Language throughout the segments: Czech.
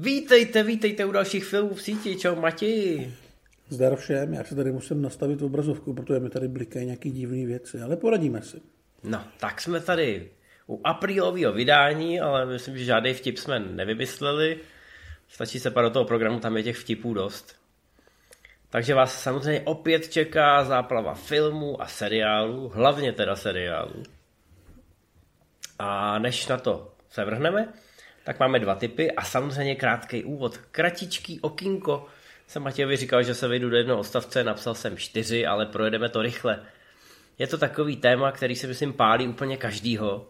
Vítejte, vítejte u dalších filmů v síti. Čau Mati. Zdar všem, já se tady musím nastavit obrazovku, protože mi tady blikají nějaký divné věci, ale poradíme si. No, tak jsme tady u aprílového vydání, ale myslím, že žádný vtip jsme nevymysleli. Stačí se do toho programu, tam je těch vtipů dost. Takže vás samozřejmě opět čeká záplava filmů a seriálů, hlavně teda seriálů. A než na to se vrhneme, tak máme dva typy a samozřejmě krátký úvod. Kratičký okinko. Jsem Matějovi říkal, že se vyjdu do jednoho odstavce, napsal jsem čtyři, ale projedeme to rychle. Je to takový téma, který si myslím pálí úplně každýho.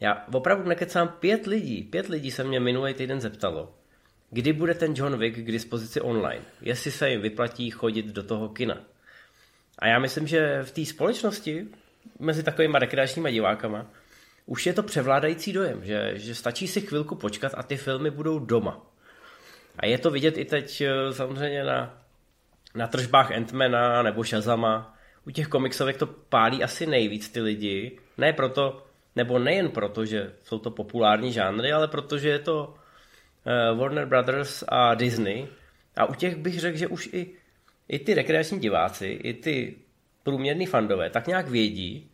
Já opravdu nekecám pět lidí, pět lidí se mě minulý týden zeptalo, kdy bude ten John Wick k dispozici online, jestli se jim vyplatí chodit do toho kina. A já myslím, že v té společnosti mezi takovými rekreačníma divákama už je to převládající dojem, že, že stačí si chvilku počkat a ty filmy budou doma. A je to vidět i teď eh, samozřejmě na, na tržbách Antmana nebo Shazama. U těch komiksovek to pálí asi nejvíc ty lidi. Ne proto, nebo nejen proto, že jsou to populární žánry, ale protože je to uh, Warner Brothers a Disney. A u těch bych řekl, že už i, i ty rekreační diváci, i ty průměrní fandové tak nějak vědí,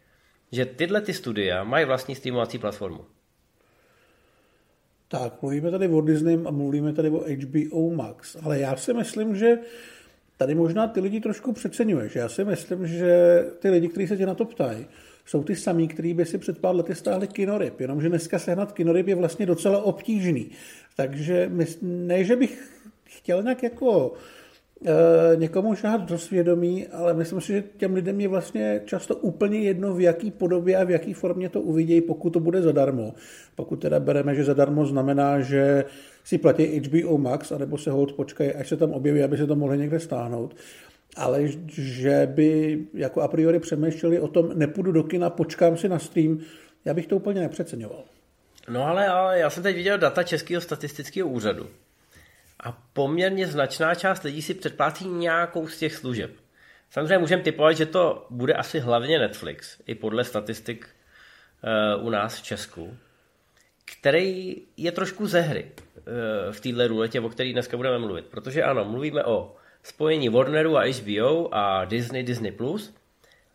že tyhle ty studia mají vlastní streamovací platformu. Tak, mluvíme tady o Disney a mluvíme tady o HBO Max, ale já si myslím, že tady možná ty lidi trošku přeceňuješ. Já si myslím, že ty lidi, kteří se tě na to ptají, jsou ty samý, kteří by si před pár lety stáhli kinoryb, jenomže dneska sehnat kinoryb je vlastně docela obtížný. Takže ne, že bych chtěl nějak jako někomu žádat do svědomí, ale myslím si, že těm lidem je vlastně často úplně jedno, v jaký podobě a v jaký formě to uvidějí, pokud to bude zadarmo. Pokud teda bereme, že zadarmo znamená, že si platí HBO Max, anebo se hold počkají, až se tam objeví, aby se to mohli někde stáhnout. Ale že by jako a priori přemýšleli o tom, nepůjdu do kina, počkám si na stream, já bych to úplně nepřeceňoval. No ale, ale já jsem teď viděl data Českého statistického úřadu. A poměrně značná část lidí si předplácí nějakou z těch služeb. Samozřejmě můžeme typovat, že to bude asi hlavně Netflix, i podle statistik uh, u nás v Česku, který je trošku ze hry uh, v téhle ruletě, o který dneska budeme mluvit. Protože ano, mluvíme o spojení Warneru a HBO a Disney, Disney+. Plus.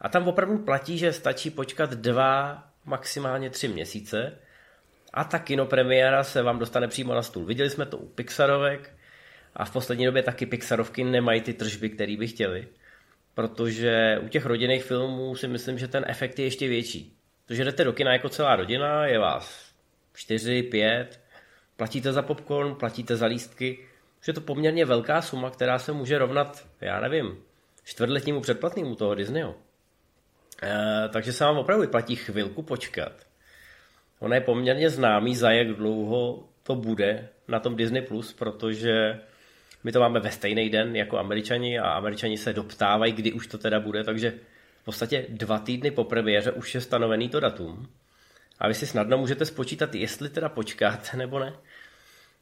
A tam opravdu platí, že stačí počkat dva, maximálně tři měsíce a ta kinopremiéra se vám dostane přímo na stůl. Viděli jsme to u Pixarovek a v poslední době taky Pixarovky nemají ty tržby, které by chtěli. Protože u těch rodinných filmů si myslím, že ten efekt je ještě větší. Protože jdete do kina jako celá rodina, je vás čtyři, pět, platíte za popcorn, platíte za lístky, že je to poměrně velká suma, která se může rovnat, já nevím, čtvrtletnímu předplatnému toho Disneyho. E, takže se vám opravdu vyplatí chvilku počkat. On je poměrně známý, za jak dlouho to bude na tom Disney+, Plus, protože my to máme ve stejný den jako američani a američani se doptávají, kdy už to teda bude, takže v podstatě dva týdny po premiéře už je stanovený to datum. A vy si snadno můžete spočítat, jestli teda počkat nebo ne.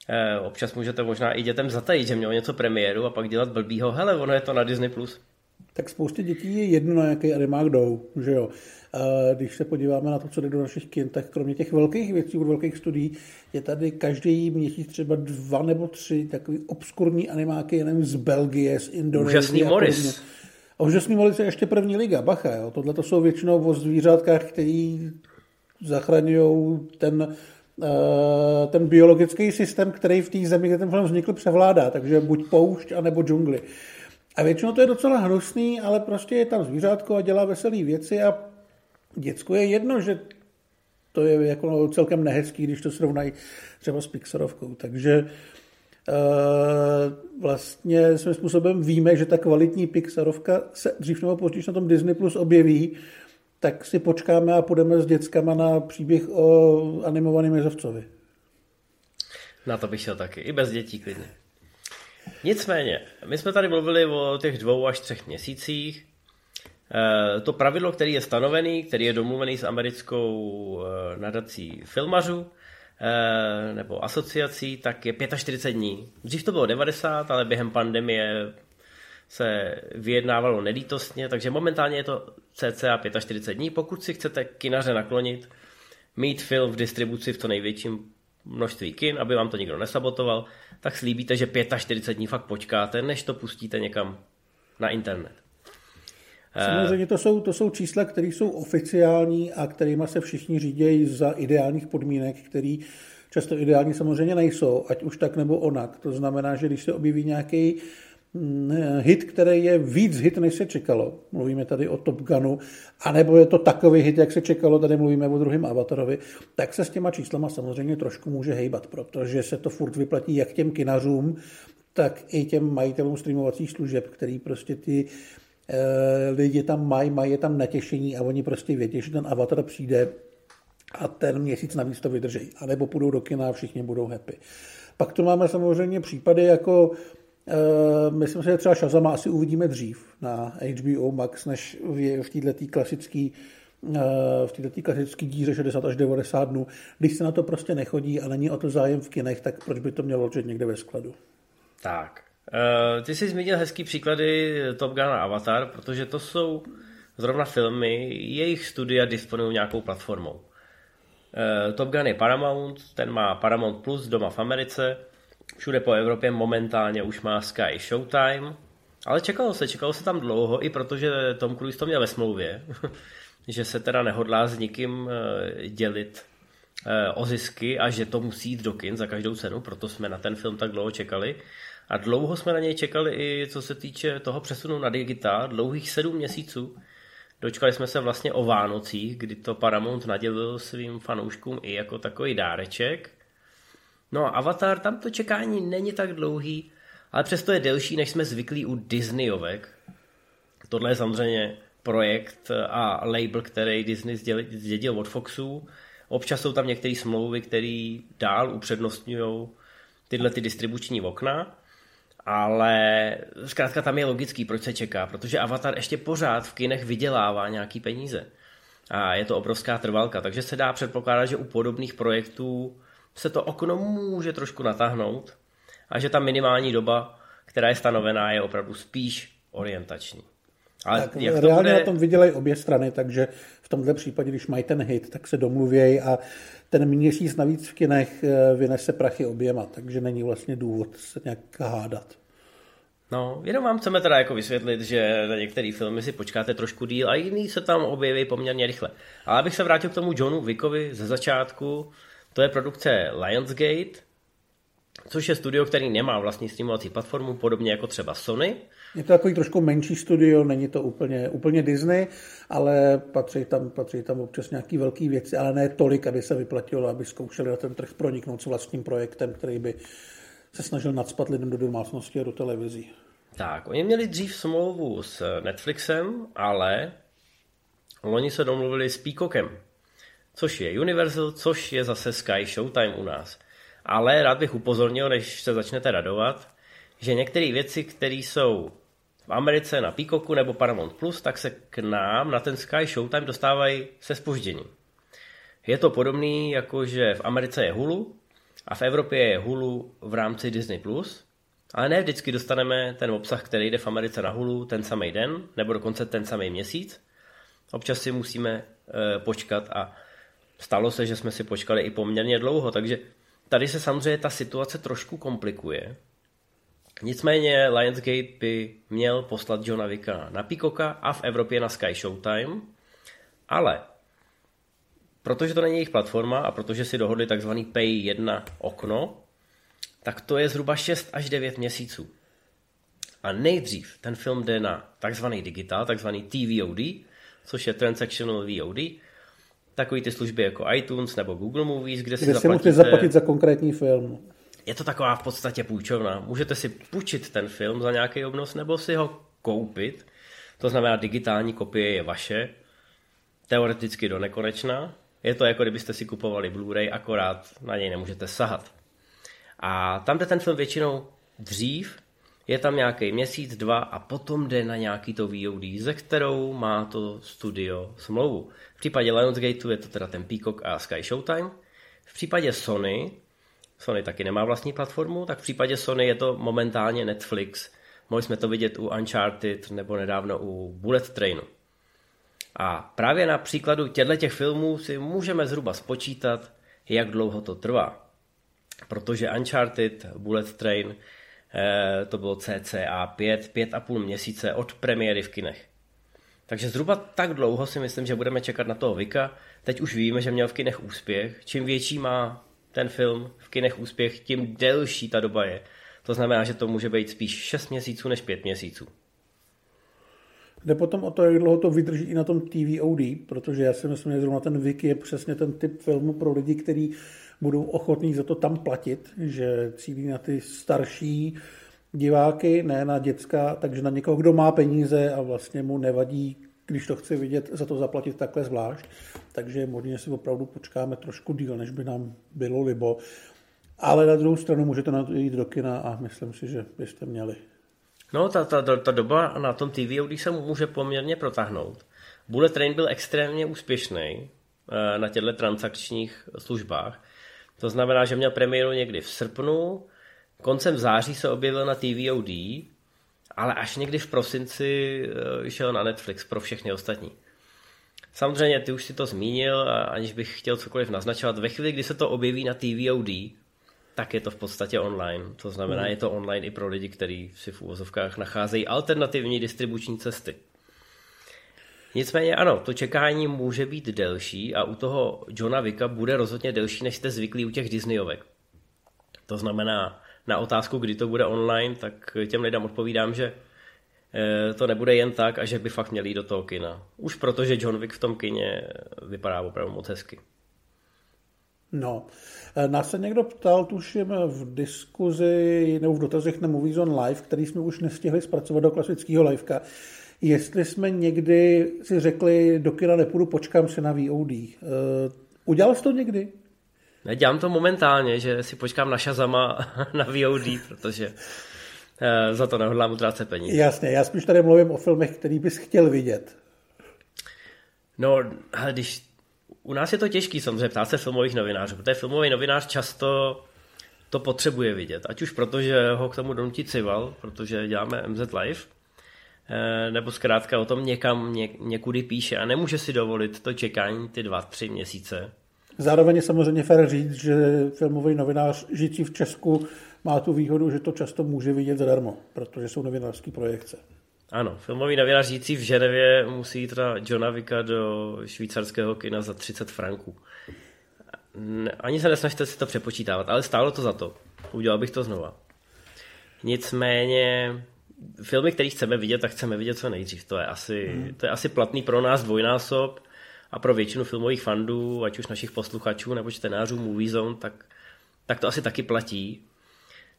E, občas můžete možná i dětem zatajit, že mělo něco premiéru a pak dělat blbýho, hele, ono je to na Disney+. Plus. Tak spoustě dětí je jedno, na jaký animák jdou, že jo. Když se podíváme na to, co jde do našich kin, tak kromě těch velkých věcí, od velkých studií, je tady každý měsíc třeba dva nebo tři takový obskurní animáky, jenom z Belgie, z Indonésie. Úžasný Morris. A úžasný Morris je ještě první liga, bacha, jo. Tohle to jsou většinou o zvířátkách, který zachraňují ten, eh, ten biologický systém, který v té zemi, kde ten film vznikl, převládá. Takže buď poušť, anebo džungli. A většinou to je docela hnusný, ale prostě je tam zvířátko a dělá veselé věci a děcku je jedno, že to je jako celkem nehezký, když to srovnají třeba s Pixarovkou. Takže e, vlastně svým způsobem víme, že ta kvalitní Pixarovka se dřív nebo později na tom Disney Plus objeví, tak si počkáme a půjdeme s dětskama na příběh o animovaném jezovcovi. Na to bych šel taky, i bez dětí klidně. Nicméně, my jsme tady mluvili o těch dvou až třech měsících. Eh, to pravidlo, který je stanovený, který je domluvený s americkou eh, nadací filmařů, eh, nebo asociací, tak je 45 dní. Dřív to bylo 90, ale během pandemie se vyjednávalo nelítostně, takže momentálně je to cca 45 dní. Pokud si chcete kinaře naklonit, mít film v distribuci v to největším množství kin, aby vám to nikdo nesabotoval, tak slíbíte, že 45 dní fakt počkáte, než to pustíte někam na internet. Samozřejmě to jsou, to jsou čísla, které jsou oficiální a kterými se všichni řídějí za ideálních podmínek, který často ideální samozřejmě nejsou, ať už tak nebo onak. To znamená, že když se objeví nějaký mm, hit, který je víc hit, než se čekalo. Mluvíme tady o Top Gunu, anebo je to takový hit, jak se čekalo, tady mluvíme o druhém Avatarovi, tak se s těma číslama samozřejmě trošku může hejbat, protože se to furt vyplatí jak těm kinařům, tak i těm majitelům streamovacích služeb, který prostě ty e, lidi tam mají, mají je tam natěšení a oni prostě vědí, že ten avatar přijde a ten měsíc navíc to vydrží. A nebo půjdou do kina a všichni budou happy. Pak tu máme samozřejmě případy jako myslím si, že třeba Shazama asi uvidíme dřív na HBO Max, než v, této klasické uh, v této klasické díře 60 až 90 dnů. Když se na to prostě nechodí a není o to zájem v kinech, tak proč by to mělo ležet někde ve skladu? Tak. Uh, ty jsi zmínil hezký příklady Top Gun a Avatar, protože to jsou zrovna filmy, jejich studia disponují nějakou platformou. Top Gun je Paramount, ten má Paramount Plus doma v Americe, všude po Evropě momentálně už má Sky Showtime, ale čekalo se, čekalo se tam dlouho, i protože Tom Cruise to měl ve smlouvě, že se teda nehodlá s nikým eh, dělit o zisky a že to musí jít do kin za každou cenu, proto jsme na ten film tak dlouho čekali. A dlouho jsme na něj čekali i co se týče toho přesunu na digitál, dlouhých sedm měsíců. Dočkali jsme se vlastně o Vánocích, kdy to Paramount nadělil svým fanouškům i jako takový dáreček. No a Avatar, tam to čekání není tak dlouhý, ale přesto je delší, než jsme zvyklí u Disneyovek. Tohle je samozřejmě projekt a label, který Disney zdědil od Foxu. Občas jsou tam některé smlouvy, které dál upřednostňují tyhle ty distribuční okna ale zkrátka tam je logický, proč se čeká, protože Avatar ještě pořád v kinech vydělává nějaký peníze. A je to obrovská trvalka, takže se dá předpokládat, že u podobných projektů se to okno může trošku natáhnout a že ta minimální doba, která je stanovená, je opravdu spíš orientační. Ale tak jak to reálně bude... na tom vydělají obě strany, takže v tomhle případě, když mají ten hit, tak se domluvějí a ten měsíc navíc v kinech eh, vynese prachy oběma, takže není vlastně důvod se nějak hádat. No, jenom vám chceme teda jako vysvětlit, že na některé filmy si počkáte trošku díl a jiný se tam objeví poměrně rychle. Ale abych se vrátil k tomu Johnu Vickovi ze začátku, to je produkce Lionsgate, což je studio, který nemá vlastní streamovací platformu, podobně jako třeba Sony. Je to takový trošku menší studio, není to úplně, úplně Disney, ale patří tam, patří tam občas nějaký velký věci, ale ne tolik, aby se vyplatilo, aby zkoušeli na ten trh proniknout s vlastním projektem, který by se snažil nadspat lidem do domácnosti a do televizí. Tak, oni měli dřív smlouvu s Netflixem, ale loni se domluvili s Peacockem, což je Universal, což je zase Sky Showtime u nás. Ale rád bych upozornil, než se začnete radovat, že některé věci, které jsou v Americe na Peacocku nebo Paramount Plus, tak se k nám na ten Sky Showtime dostávají se spožděním. Je to podobný, jako že v Americe je Hulu a v Evropě je Hulu v rámci Disney+, Plus, ale ne vždycky dostaneme ten obsah, který jde v Americe na Hulu ten samý den, nebo dokonce ten samý měsíc. Občas si musíme e, počkat a stalo se, že jsme si počkali i poměrně dlouho, takže tady se samozřejmě ta situace trošku komplikuje. Nicméně Lionsgate by měl poslat Johna Vicka na Pikoka a v Evropě na Sky Showtime, ale protože to není jejich platforma a protože si dohodli takzvaný Pay 1 okno, tak to je zhruba 6 až 9 měsíců. A nejdřív ten film jde na takzvaný digital, takzvaný TVOD, což je Transactional VOD, takový ty služby jako iTunes nebo Google Movies, kde, kde si zaplatíte... můžete zaplatit za konkrétní film. Je to taková v podstatě půjčovna. Můžete si půjčit ten film za nějaký obnos nebo si ho koupit. To znamená, digitální kopie je vaše, teoreticky do nekonečna. Je to jako kdybyste si kupovali Blu-ray, akorát na něj nemůžete sahat. A tam jde ten film většinou dřív, je tam nějaký měsíc, dva a potom jde na nějaký to VOD, ze kterou má to studio smlouvu. V případě Lionsgateu je to teda ten Peacock a Sky Showtime. V případě Sony, Sony taky nemá vlastní platformu, tak v případě Sony je to momentálně Netflix. Mohli jsme to vidět u Uncharted nebo nedávno u Bullet Trainu. A právě na příkladu těchto těch filmů si můžeme zhruba spočítat, jak dlouho to trvá. Protože Uncharted, Bullet Train, to bylo cca 5, 5,5 měsíce od premiéry v kinech. Takže zhruba tak dlouho si myslím, že budeme čekat na toho Vika. Teď už víme, že měl v kinech úspěch. Čím větší má ten film v kinech úspěch, tím delší ta doba je. To znamená, že to může být spíš 6 měsíců než 5 měsíců. Jde potom o to, jak dlouho to vydrží i na tom TVOD, protože já si myslím, že zrovna ten Wiki je přesně ten typ filmu pro lidi, kteří budou ochotní za to tam platit, že cílí na ty starší diváky, ne na děcka, takže na někoho, kdo má peníze a vlastně mu nevadí, když to chce vidět, za to zaplatit takhle zvlášť. Takže možná si opravdu počkáme trošku díl, než by nám bylo libo. Ale na druhou stranu můžete na to jít do kina a myslím si, že byste měli. No, ta, ta, ta doba na tom TVOD se může poměrně protáhnout. Bullet Train byl extrémně úspěšný eh, na těchto transakčních službách. To znamená, že měl premiéru někdy v srpnu, koncem září se objevil na TVOD, ale až někdy v prosinci eh, šel na Netflix pro všechny ostatní. Samozřejmě, ty už si to zmínil, aniž bych chtěl cokoliv naznačovat. Ve chvíli, kdy se to objeví na TVOD, tak je to v podstatě online. To znamená, mm. je to online i pro lidi, kteří si v úvozovkách nacházejí alternativní distribuční cesty. Nicméně ano, to čekání může být delší a u toho Johna Vicka bude rozhodně delší, než jste zvyklí u těch Disneyovek. To znamená, na otázku, kdy to bude online, tak těm lidem odpovídám, že eh, to nebude jen tak a že by fakt měli jít do toho kina. Už protože John Wick v tom kině vypadá opravdu moc hezky. No, eh, nás se někdo ptal, tuším, v diskuzi nebo v dotazech na Movies on Live, který jsme už nestihli zpracovat do klasického liveka, jestli jsme někdy si řekli, do kina nepůjdu, počkám se na VOD. Eh, udělal jsi to někdy? Ne, dělám to momentálně, že si počkám na Shazama na VOD, protože uh, za to nehodlám utrácet peníze. Jasně, já spíš tady mluvím o filmech, který bys chtěl vidět. No, když u nás je to těžký samozřejmě ptát se filmových novinářů, protože filmový novinář často to potřebuje vidět, ať už proto, že ho k tomu donutí cival, protože děláme MZ Live, eh, nebo zkrátka o tom někam ně, někudy píše a nemůže si dovolit to čekání ty dva, tři měsíce. Zároveň je samozřejmě fér říct, že filmový novinář žijící v Česku má tu výhodu, že to často může vidět zadarmo, protože jsou novinářské projekce. Ano, filmový novinář žijící v Ženevě musí jít na Johna Vicka do švýcarského kina za 30 franků. Ani se nesnažte si to přepočítávat, ale stálo to za to. Udělal bych to znova. Nicméně filmy, které chceme vidět, tak chceme vidět co nejdřív. To je asi, hmm. to je asi platný pro nás dvojnásob a pro většinu filmových fandů, ať už našich posluchačů nebo čtenářů Movie Zone, tak, tak to asi taky platí.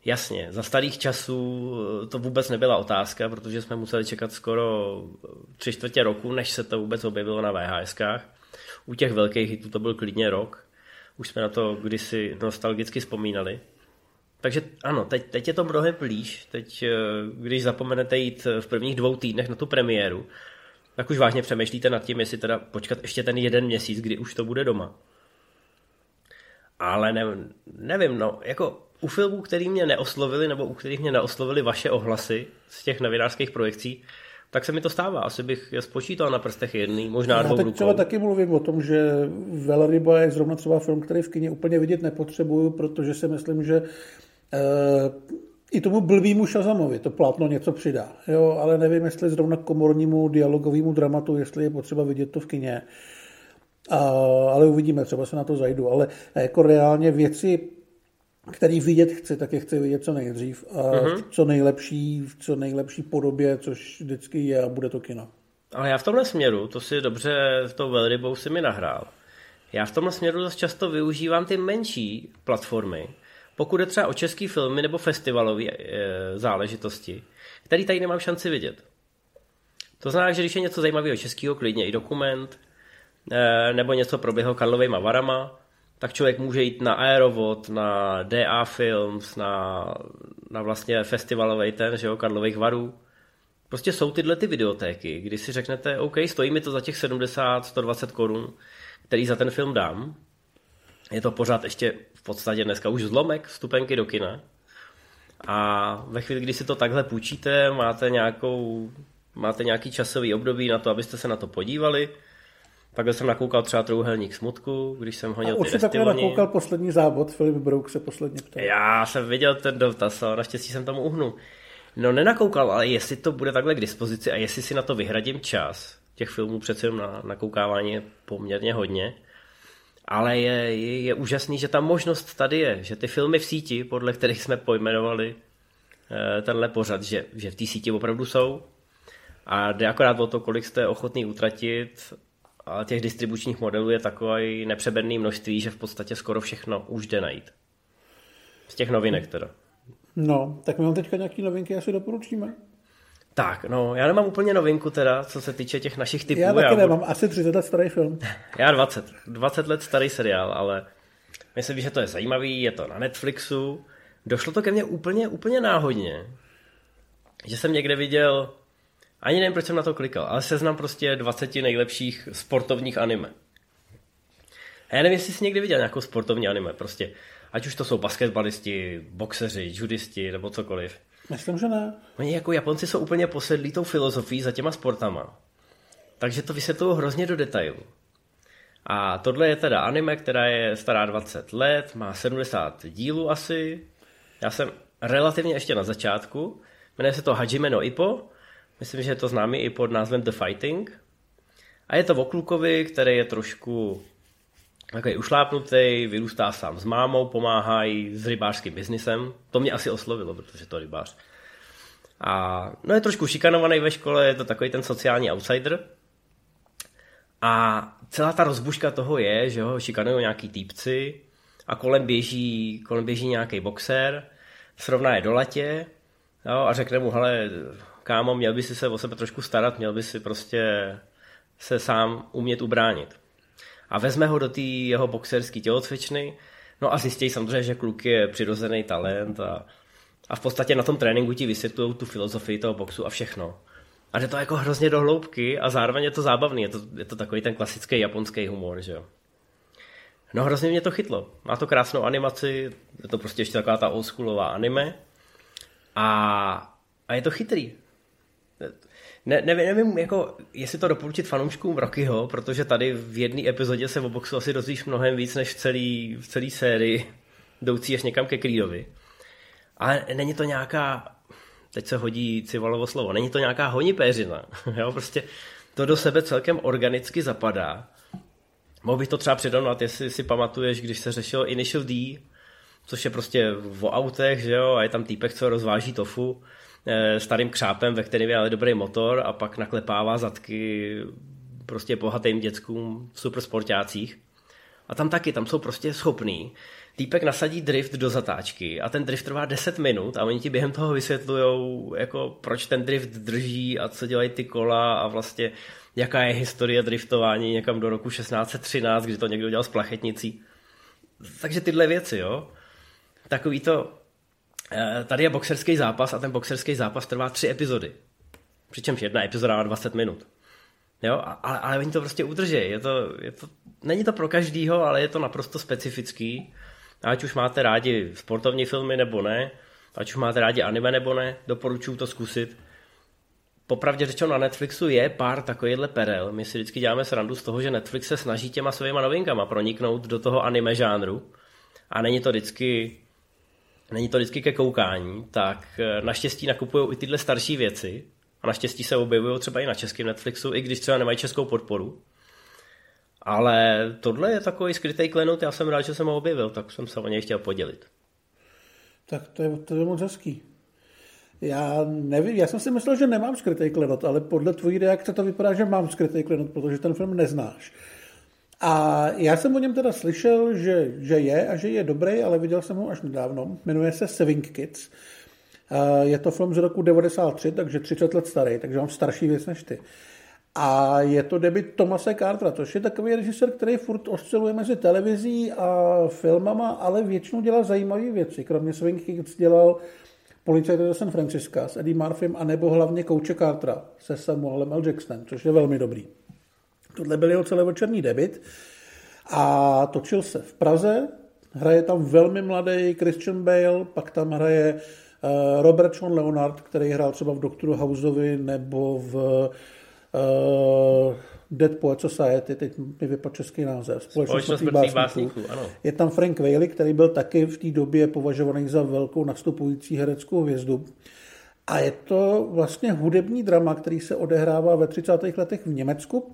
Jasně, za starých časů eh, to vůbec nebyla otázka, protože jsme museli čekat skoro eh, tři čtvrtě roku, než se to vůbec objevilo na VHSkách. U těch velkých hitů to byl klidně rok. Už jsme na to kdysi nostalgicky vzpomínali. Takže ano, teď, teď je to mnohem blíž. Teď, eh, když zapomenete jít v prvních dvou týdnech na tu premiéru, tak už vážně přemýšlíte nad tím, jestli teda počkat ještě ten jeden měsíc, kdy už to bude doma. Ale ne, nevím, no, jako u filmů, který mě neoslovili, nebo u kterých mě neoslovili vaše ohlasy z těch novinářských projekcí, tak se mi to stává. Asi bych je spočítal na prstech jedný, možná Já dvou tak rukou. třeba taky mluvím o tom, že Velryba je zrovna třeba film, který v kině úplně vidět nepotřebuju, protože si myslím, že e, i tomu blbýmu Šazamovi to plátno něco přidá. Jo, ale nevím, jestli zrovna komornímu dialogovému dramatu, jestli je potřeba vidět to v kině. A, ale uvidíme, třeba se na to zajdu. Ale jako reálně věci který vidět chci, tak je chci vidět co nejdřív a uh-huh. v co nejlepší, v co nejlepší podobě, což vždycky je a bude to kino. Ale já v tomhle směru, to si dobře s tou velrybou si mi nahrál, já v tomhle směru dost často využívám ty menší platformy, pokud je třeba o český filmy nebo festivalové e, záležitosti, který tady nemám šanci vidět. To znamená, že když je něco zajímavého českého, klidně i dokument, e, nebo něco proběhlo Karlovejma varama, tak člověk může jít na Aerovod, na DA Films, na, na vlastně festivalový ten, že jo, Karlových varů. Prostě jsou tyhle ty videotéky, kdy si řeknete, OK, stojí mi to za těch 70, 120 korun, který za ten film dám. Je to pořád ještě v podstatě dneska už zlomek vstupenky do kina. A ve chvíli, kdy si to takhle půjčíte, máte nějakou máte nějaký časový období na to, abyste se na to podívali. Pak jsem nakoukal třeba Trouhelník smutku, když jsem honil A už ty takhle nakoukal poslední závod, Filip Brouk se posledně ptal. Já jsem viděl ten dotaz, ale naštěstí jsem tomu uhnul. No nenakoukal, ale jestli to bude takhle k dispozici a jestli si na to vyhradím čas, těch filmů přece jenom na nakoukávání je poměrně hodně, ale je, je, je úžasný, že ta možnost tady je, že ty filmy v síti, podle kterých jsme pojmenovali eh, tenhle pořad, že, že v té síti opravdu jsou a jde akorát o to, kolik jste ochotný utratit a těch distribučních modelů je takové nepřeberné množství, že v podstatě skoro všechno už jde najít. Z těch novinek teda. No, tak my mám teďka nějaký novinky, asi doporučíme. Tak, no, já nemám úplně novinku teda, co se týče těch našich typů. Já taky budu- nemám, asi 30 let starý film. Já 20. 20 let starý seriál, ale myslím, že to je zajímavý, je to na Netflixu. Došlo to ke mně úplně, úplně náhodně. Že jsem někde viděl, ani nevím, proč jsem na to klikal, ale seznam prostě 20 nejlepších sportovních anime. A já nevím, jestli jsi někdy viděl nějakou sportovní anime, prostě. Ať už to jsou basketbalisti, boxeři, judisti nebo cokoliv. Myslím, že ne. Oni jako Japonci jsou úplně posedlí tou filozofií za těma sportama. Takže to vysvětlují hrozně do detailu. A tohle je teda anime, která je stará 20 let, má 70 dílů asi. Já jsem relativně ještě na začátku. Jmenuje se to Hajime no Ippo. Myslím, že je to známý i pod názvem The Fighting. A je to o klukovi, který je trošku takový ušlápnutý, vyrůstá sám s mámou, pomáhá jí s rybářským biznisem. To mě asi oslovilo, protože to rybář. A no je trošku šikanovaný ve škole, je to takový ten sociální outsider. A celá ta rozbuška toho je, že ho šikanují nějaký týpci a kolem běží, kolem běží nějaký boxer, srovná je do latě jo, a řekne mu, hele, kámo, měl by si se o sebe trošku starat, měl by si prostě se sám umět ubránit. A vezme ho do té jeho boxerské tělocvičny, no a zjistí samozřejmě, že kluk je přirozený talent a, a v podstatě na tom tréninku ti vysvětlují tu filozofii toho boxu a všechno. A jde to jako hrozně do hloubky a zároveň je to zábavný, je to, je to takový ten klasický japonský humor, že jo. No hrozně mě to chytlo. Má to krásnou animaci, je to prostě ještě taková ta oldschoolová anime. A, a je to chytrý. Ne, nevím, nevím, jako, jestli to doporučit fanouškům Rockyho, protože tady v jedné epizodě se o boxu asi dozvíš mnohem víc než v celé v celý sérii, jdoucí až někam ke Creedovi. Ale není to nějaká, teď se hodí civalovo slovo, není to nějaká honipéřina. jo, prostě to do sebe celkem organicky zapadá. Mohl bych to třeba přirovnat, jestli si pamatuješ, když se řešil Initial D, což je prostě o autech, že jo, a je tam týpek, co rozváží tofu starým křápem, ve kterém je ale dobrý motor a pak naklepává zadky prostě bohatým dětskům v supersportácích. A tam taky, tam jsou prostě schopný. Týpek nasadí drift do zatáčky a ten drift trvá 10 minut a oni ti během toho vysvětlují, jako proč ten drift drží a co dělají ty kola a vlastně jaká je historie driftování někam do roku 1613, kdy to někdo dělal s plachetnicí. Takže tyhle věci, jo. Takový to, eh, tady je boxerský zápas a ten boxerský zápas trvá tři epizody. Přičemž jedna epizoda má 20 minut. Jo, ale, ale oni to prostě udrží. Je to, je to, není to pro každýho, ale je to naprosto specifický. Ať už máte rádi sportovní filmy nebo ne, ať už máte rádi anime nebo ne, doporučuji to zkusit. Popravdě řečeno na Netflixu je pár takovýchhle perel. My si vždycky děláme srandu z toho, že Netflix se snaží těma svýma novinkama proniknout do toho anime žánru. A není to vždycky není to vždycky ke koukání, tak eh, naštěstí nakupují i tyhle starší věci a naštěstí se objevují třeba i na českém Netflixu, i když třeba nemají českou podporu. Ale tohle je takový skrytý klenot, já jsem rád, že jsem ho objevil, tak jsem se o něj chtěl podělit. Tak to je, to je moc hezký. Já nevím, já jsem si myslel, že nemám skrytý klenot, ale podle tvojí reakce to vypadá, že mám skrytý klenot, protože ten film neznáš. A já jsem o něm teda slyšel, že, že je a že je dobrý, ale viděl jsem ho až nedávno. Jmenuje se Saving Kids. Je to film z roku 93, takže 30 let starý, takže mám starší věc než ty. A je to debit Tomase Cartera, což je takový režisér, který furt osciluje mezi televizí a filmama, ale většinou dělá zajímavé věci. Kromě Swing Kids dělal Policajt do San Francisca s Eddie Murphym a nebo hlavně Kouče Cartera se Samuelem L. Jacksonem, což je velmi dobrý. Tohle byl jeho celovečerní debit a točil se v Praze, hraje tam velmi mladý Christian Bale, pak tam hraje Robert Sean Leonard, který hrál třeba v Doktoru Houseovi nebo v uh, Dead Poet Society, teď mi vypadl český název, Společnost, Společnost básníků. ano. Je tam Frank Whaley, který byl taky v té době považovaný za velkou nastupující hereckou hvězdu. A je to vlastně hudební drama, který se odehrává ve 30. letech v Německu.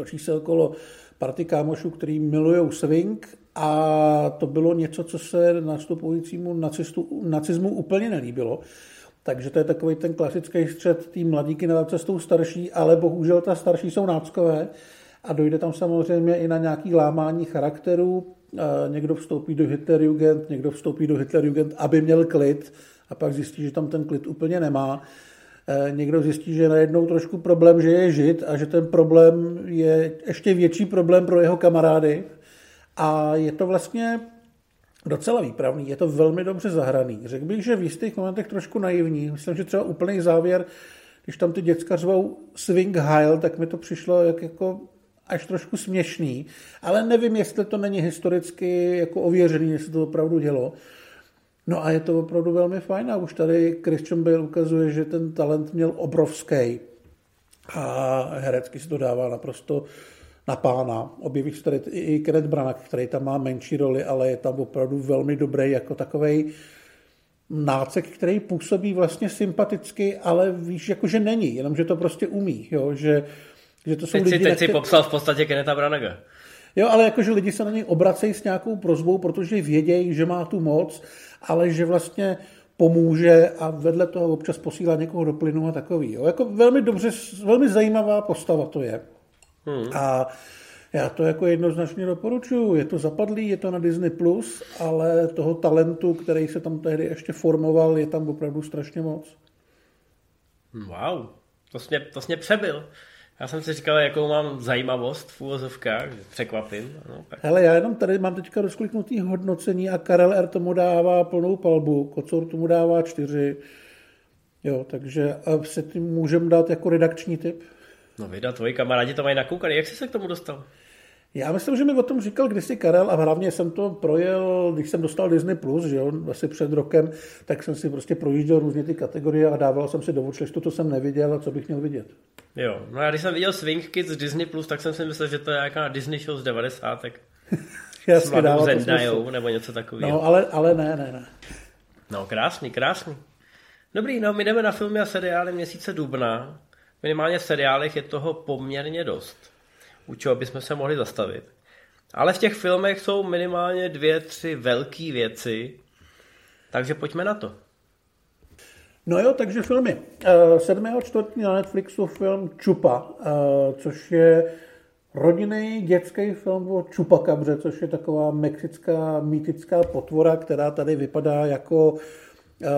Točí se okolo party kámošů, který milují swing a to bylo něco, co se nastupujícímu nacistu, nacismu úplně nelíbilo. Takže to je takový ten klasický střed tý mladí generace s tou starší, ale bohužel ta starší jsou náckové a dojde tam samozřejmě i na nějaký lámání charakterů. Někdo vstoupí do Hitlerjugend, někdo vstoupí do Hitlerjugend, aby měl klid a pak zjistí, že tam ten klid úplně nemá. E, někdo zjistí, že je najednou trošku problém, že je žid a že ten problém je ještě větší problém pro jeho kamarády. A je to vlastně docela výpravný, je to velmi dobře zahraný. Řekl bych, že v jistých momentech trošku naivní. Myslím, že třeba úplný závěr, když tam ty děcka řvou Swing Heil, tak mi to přišlo jak jako až trošku směšný, ale nevím, jestli to není historicky jako ověřený, jestli to opravdu dělo. No a je to opravdu velmi fajn a už tady Christian Bale ukazuje, že ten talent měl obrovský a herecky si to dává naprosto na pána. Objeví se tady i Kenneth Branagh, který tam má menší roli, ale je tam opravdu velmi dobrý jako takový nácek, který působí vlastně sympaticky, ale víš, jako že není, jenom že to prostě umí, jo, že, že to jsou teď lidi... Si, teď si popsal v podstatě Kenneta Branaga. Jo, ale jakože lidi se na něj obracejí s nějakou prozbou, protože vědějí, že má tu moc, ale že vlastně pomůže a vedle toho občas posílá někoho do plynu a takový. Jo. Jako velmi dobře, velmi zajímavá postava to je. Hmm. A já to jako jednoznačně doporučuju. Je to zapadlý, je to na Disney+, Plus, ale toho talentu, který se tam tehdy ještě formoval, je tam opravdu strašně moc. Wow, to jsi mě, to jsi mě přebyl. Já jsem si říkal, jakou mám zajímavost v úvozovkách, překvapím. No, tak. Hele, já jenom tady mám teďka rozkliknutý hodnocení a Karel R. tomu dává plnou palbu, Kocour tomu dává čtyři. Jo, takže a se tím můžeme dát jako redakční tip. No vydat, tvoji kamarádi to mají nakoukaný. Jak jsi se k tomu dostal? Já myslím, že mi o tom říkal kdysi Karel a hlavně jsem to projel, když jsem dostal Disney+, Plus, že jo, asi před rokem, tak jsem si prostě projížděl různě ty kategorie a dával jsem si do watchlistu, co jsem neviděl a co bych měl vidět. Jo, no já když jsem viděl Swing Kids z Disney+, Plus, tak jsem si myslel, že to je nějaká Disney show z 90. Jasně, dává Zendajou, nebo něco takového. No, ale, ale ne, ne, ne. No, krásný, krásný. Dobrý, no my jdeme na filmy a seriály měsíce dubna. Minimálně v seriálech je toho poměrně dost, u čeho bychom se mohli zastavit. Ale v těch filmech jsou minimálně dvě, tři velké věci, takže pojďme na to. No jo, takže filmy. 7. čtvrtí na Netflixu film Čupa, eh, což je rodinný dětský film o Čupakabře, což je taková mexická mýtická potvora, která tady vypadá jako eh,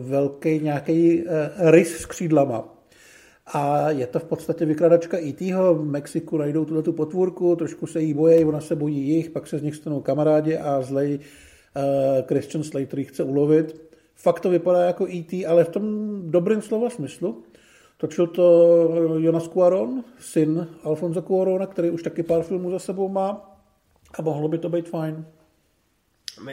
velký nějaký eh, rys s křídlama. A je to v podstatě vykladačka E.T. V Mexiku najdou tuhle tu potvůrku, trošku se jí bojí, ona se bojí jich, pak se z nich stanou kamarádi a zlej uh, Christian Slater chce ulovit. Fakt to vypadá jako E.T., ale v tom dobrém slova smyslu. Točil to Jonas Cuaron, syn Alfonso Cuarona, který už taky pár filmů za sebou má a mohlo by to být fajn.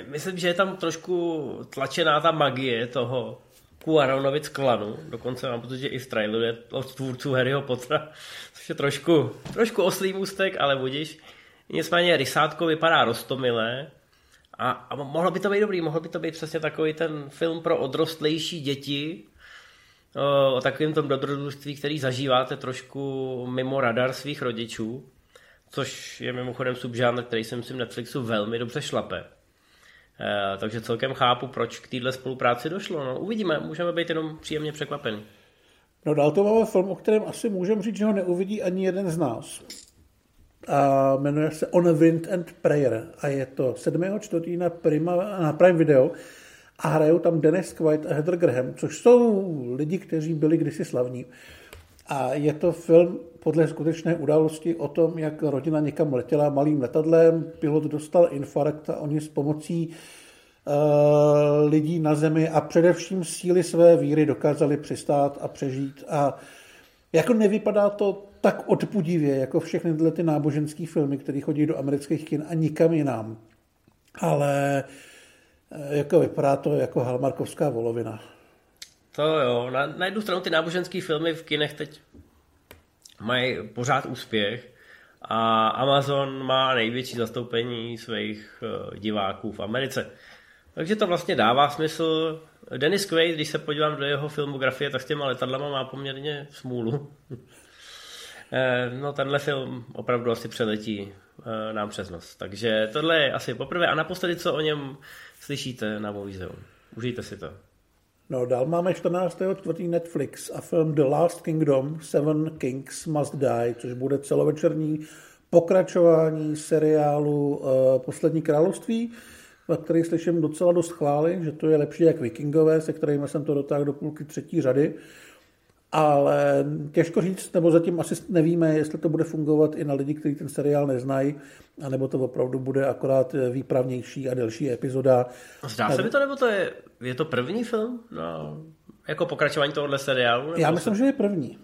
Myslím, že je tam trošku tlačená ta magie toho Cuaronovic klanu, dokonce mám pocit, že i v traileru je od tvůrců Harryho Pottera, což je trošku, trošku oslý můstek, ale budíš. Nicméně Rysátko vypadá rostomilé a, a mohlo by to být dobrý, mohl by to být přesně takový ten film pro odrostlejší děti, o, o takovém tom dobrodružství, který zažíváte trošku mimo radar svých rodičů, což je mimochodem subžánr, který si myslím Netflixu velmi dobře šlape. Eh, takže celkem chápu, proč k téhle spolupráci došlo. No, uvidíme, můžeme být jenom příjemně překvapení. No dál to máme film, o kterém asi můžeme říct, že ho neuvidí ani jeden z nás. A jmenuje se On Wind and Prayer a je to 7. čtvrtý na, Prima, na Prime Video a hrajou tam Dennis Quaid a Heather Graham, což jsou lidi, kteří byli kdysi slavní. A je to film podle skutečné události o tom, jak rodina někam letěla malým letadlem, pilot dostal infarkt a oni s pomocí uh, lidí na zemi a především síly své víry dokázali přistát a přežít. A jako nevypadá to tak odpudivě, jako všechny tyhle ty náboženské filmy, které chodí do amerických kin a nikam jinam. Ale eh, jako vypadá to jako halmarkovská volovina. To jo, na, na jednu stranu ty náboženské filmy v kinech teď mají pořád úspěch a Amazon má největší zastoupení svých eh, diváků v Americe. Takže to vlastně dává smysl. Dennis Quaid, když se podívám do jeho filmografie, tak s těma letadlama má poměrně smůlu. Eh, no tenhle film opravdu asi přeletí eh, nám přes nos. Takže tohle je asi poprvé a naposledy, co o něm slyšíte na Movizeum. Užijte si to. No, dál máme 14. čtvrtý Netflix a film The Last Kingdom, Seven Kings Must Die, což bude celovečerní pokračování seriálu uh, Poslední království, na který slyším docela dost chvály, že to je lepší jak Vikingové, se kterými jsem to dotáhl do půlky třetí řady. Ale těžko říct, nebo zatím asi nevíme, jestli to bude fungovat i na lidi, kteří ten seriál neznají, anebo to opravdu bude akorát výpravnější a delší epizoda. Zdá se mi to, nebo to je, je to první film? No, jako pokračování tohohle seriálu? Já myslím, se... že je první.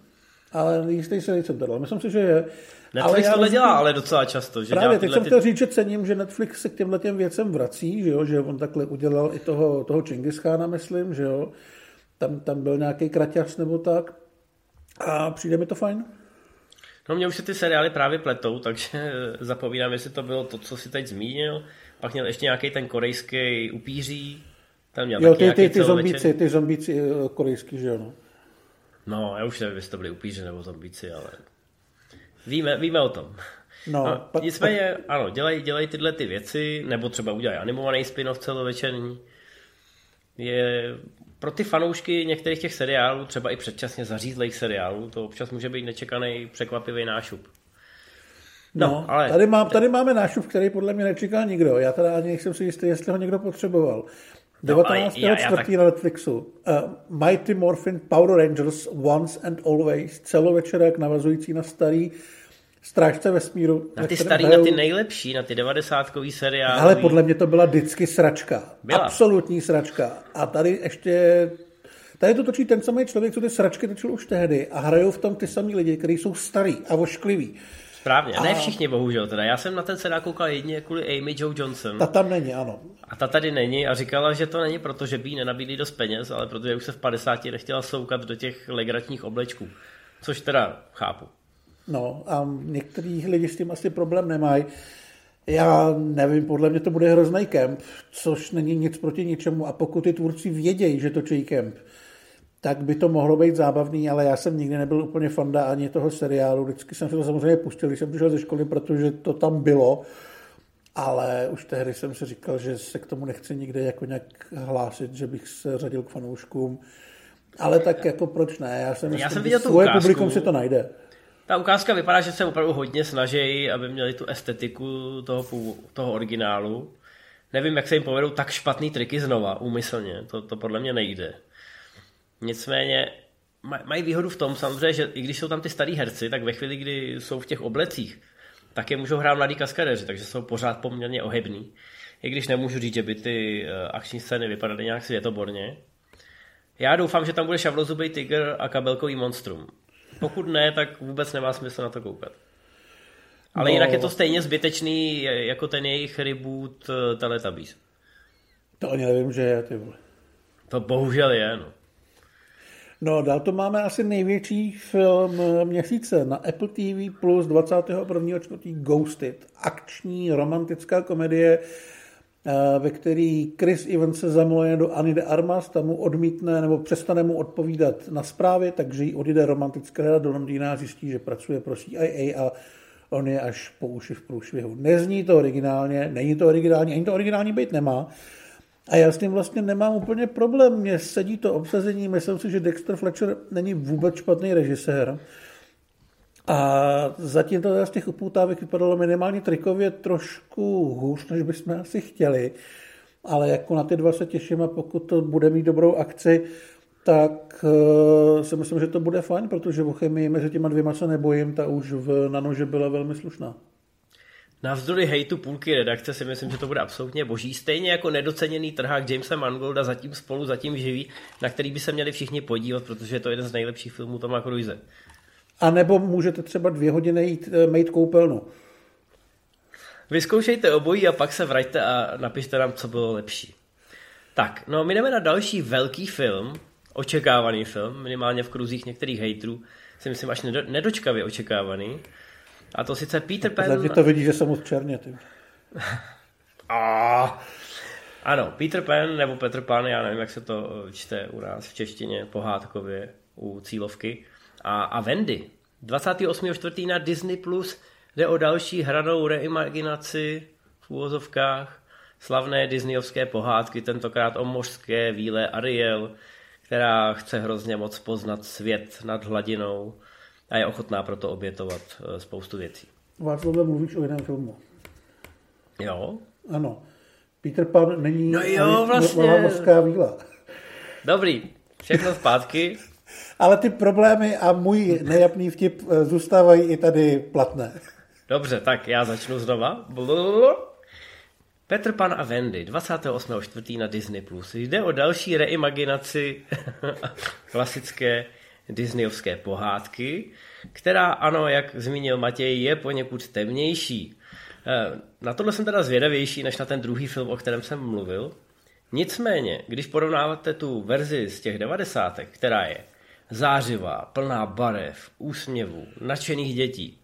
Ale jistý se nejsem tohle. Myslím si, že je. Netflix ale tohle dělá ale docela často. Že právě, teď jsem chtěl říct, že cením, že Netflix se k těmhle těm věcem vrací, že, jo? že on takhle udělal i toho, toho Chingischána, myslím, že jo tam, tam byl nějaký kraťař nebo tak. A přijde mi to fajn. No mě už se ty seriály právě pletou, takže zapovídám, jestli to bylo to, co si teď zmínil. Pak měl ještě nějaký ten korejský upíří. Tam měl jo, ty, ty, ty zombíci, ty zombíci eh, korejský, že jo. No. no, já už nevím, jestli to byli upíři nebo zombíci, ale víme, víme o tom. No, no, pak, nicméně, pak... ano, dělají dělaj tyhle ty věci, nebo třeba udělají animovaný spin-off celovečerní. Je pro ty fanoušky některých těch seriálů, třeba i předčasně zařízlých seriálů, to občas může být nečekaný překvapivý nášup. No, no ale... tady, mám, tady máme nášup, který podle mě nečekal nikdo. Já teda ani nejsem si jistý, jestli ho někdo potřeboval. 19. No, já, já, tak... na Netflixu. Uh, Mighty Morphin Power Rangers Once and Always, celovečerek navazující na starý Strážce vesmíru. Na ty starý, hrajou... na ty nejlepší, na ty devadesátkový seriály. Ale podle mě to byla vždycky sračka. Byla. Absolutní sračka. A tady ještě Tady to točí ten samý člověk, co ty sračky točil už tehdy a hrajou v tom ty samý lidi, kteří jsou starý a oškliví. Správně, a... ne všichni bohužel teda. Já jsem na ten seriál koukal jedině kvůli Amy Jo Johnson. Ta tam není, ano. A ta tady není a říkala, že to není proto, že by jí nenabídli dost peněz, ale protože už se v 50 nechtěla soukat do těch legratních oblečků. Což teda chápu. No a některý lidi s tím asi problém nemají. Já nevím, podle mě to bude hrozný kemp, což není nic proti ničemu a pokud ty tvůrci vědějí, že točí kemp, tak by to mohlo být zábavný, ale já jsem nikdy nebyl úplně fanda ani toho seriálu. Vždycky jsem se to samozřejmě pustil, když jsem přišel ze školy, protože to tam bylo, ale už tehdy jsem si říkal, že se k tomu nechci nikde jako nějak hlásit, že bych se řadil k fanouškům. Ale tak jako proč ne? Já jsem, já jsem viděl tu svoje ukázku. publikum si to najde. Ta ukázka vypadá, že se opravdu hodně snaží, aby měli tu estetiku toho, toho originálu. Nevím, jak se jim povedou tak špatný triky znova, úmyslně. To, to podle mě nejde. Nicméně mají výhodu v tom samozřejmě, že i když jsou tam ty starý herci, tak ve chvíli, kdy jsou v těch oblecích, tak je můžou hrát mladí kaskadeři, takže jsou pořád poměrně ohební. I když nemůžu říct, že by ty eh, akční scény vypadaly nějak světoborně. Já doufám, že tam bude šavlozubý tiger a kabelkový monstrum. Pokud ne, tak vůbec nemá smysl na to koukat. Ale no, jinak je to stejně zbytečný jako ten jejich reboot eh, Teletubbies. To ani nevím, že je, ty vole. To bohužel je, no. No, dál to máme asi největší film měsíce na Apple TV plus 21. čtvrtý Ghosted. Akční romantická komedie Eh, ve který Chris Evans se zamluje do Anny de Armas, tam mu odmítne nebo přestane mu odpovídat na zprávy, takže jí odjde romantická do Londýna a zjistí, že pracuje pro CIA a on je až po uši v průšvihu. Nezní to originálně, není to originální, ani to originální být nemá. A já s tím vlastně nemám úplně problém. Mně sedí to obsazení, myslím si, že Dexter Fletcher není vůbec špatný režisér. A zatím to z těch upoutávek vypadalo minimálně trikově trošku hůř, než bychom asi chtěli. Ale jako na ty dva se těším a pokud to bude mít dobrou akci, tak uh, si myslím, že to bude fajn, protože o chemii mezi těma dvěma se nebojím, ta už v nanože byla velmi slušná. Navzdory hejtu půlky redakce si myslím, že to bude absolutně boží. Stejně jako nedoceněný trhák Jamesa Mangolda zatím spolu zatím živí, na který by se měli všichni podívat, protože je to jeden z nejlepších filmů Toma Cruise. A nebo můžete třeba dvě hodiny jít eh, mít koupelnu. Vyzkoušejte obojí a pak se vraťte a napište nám, co bylo lepší. Tak, no my jdeme na další velký film, očekávaný film, minimálně v kruzích některých hejtrů, si myslím až nedo, nedočkavě očekávaný. A to sice Peter Pan... Takže to vidí, že jsem moc černě, ty. A, ano, Peter Pan nebo Petr Pan, já nevím, jak se to čte u nás v češtině, pohádkově, u cílovky. A, a Wendy, 28.4. na Disney+, Plus jde o další hranou reimaginaci v úvozovkách slavné disneyovské pohádky, tentokrát o mořské víle Ariel, která chce hrozně moc poznat svět nad hladinou a je ochotná proto obětovat eh, spoustu věcí. Václav, mluvíš o jiném filmu. Jo? Ano. Peter Pan není no jo, vlastně. mořská víla. Dobrý, všechno zpátky. Ale ty problémy a můj nejapný vtip eh, zůstávají i tady platné. Dobře, tak já začnu znova. Blablabla. Petr Pan a Wendy, 28.4. na Disney+. Jde o další reimaginaci klasické disneyovské pohádky, která, ano, jak zmínil Matěj, je poněkud temnější. Eh, na tohle jsem teda zvědavější, než na ten druhý film, o kterém jsem mluvil. Nicméně, když porovnáváte tu verzi z těch devadesátek, která je zářivá, plná barev, úsměvů, nadšených dětí,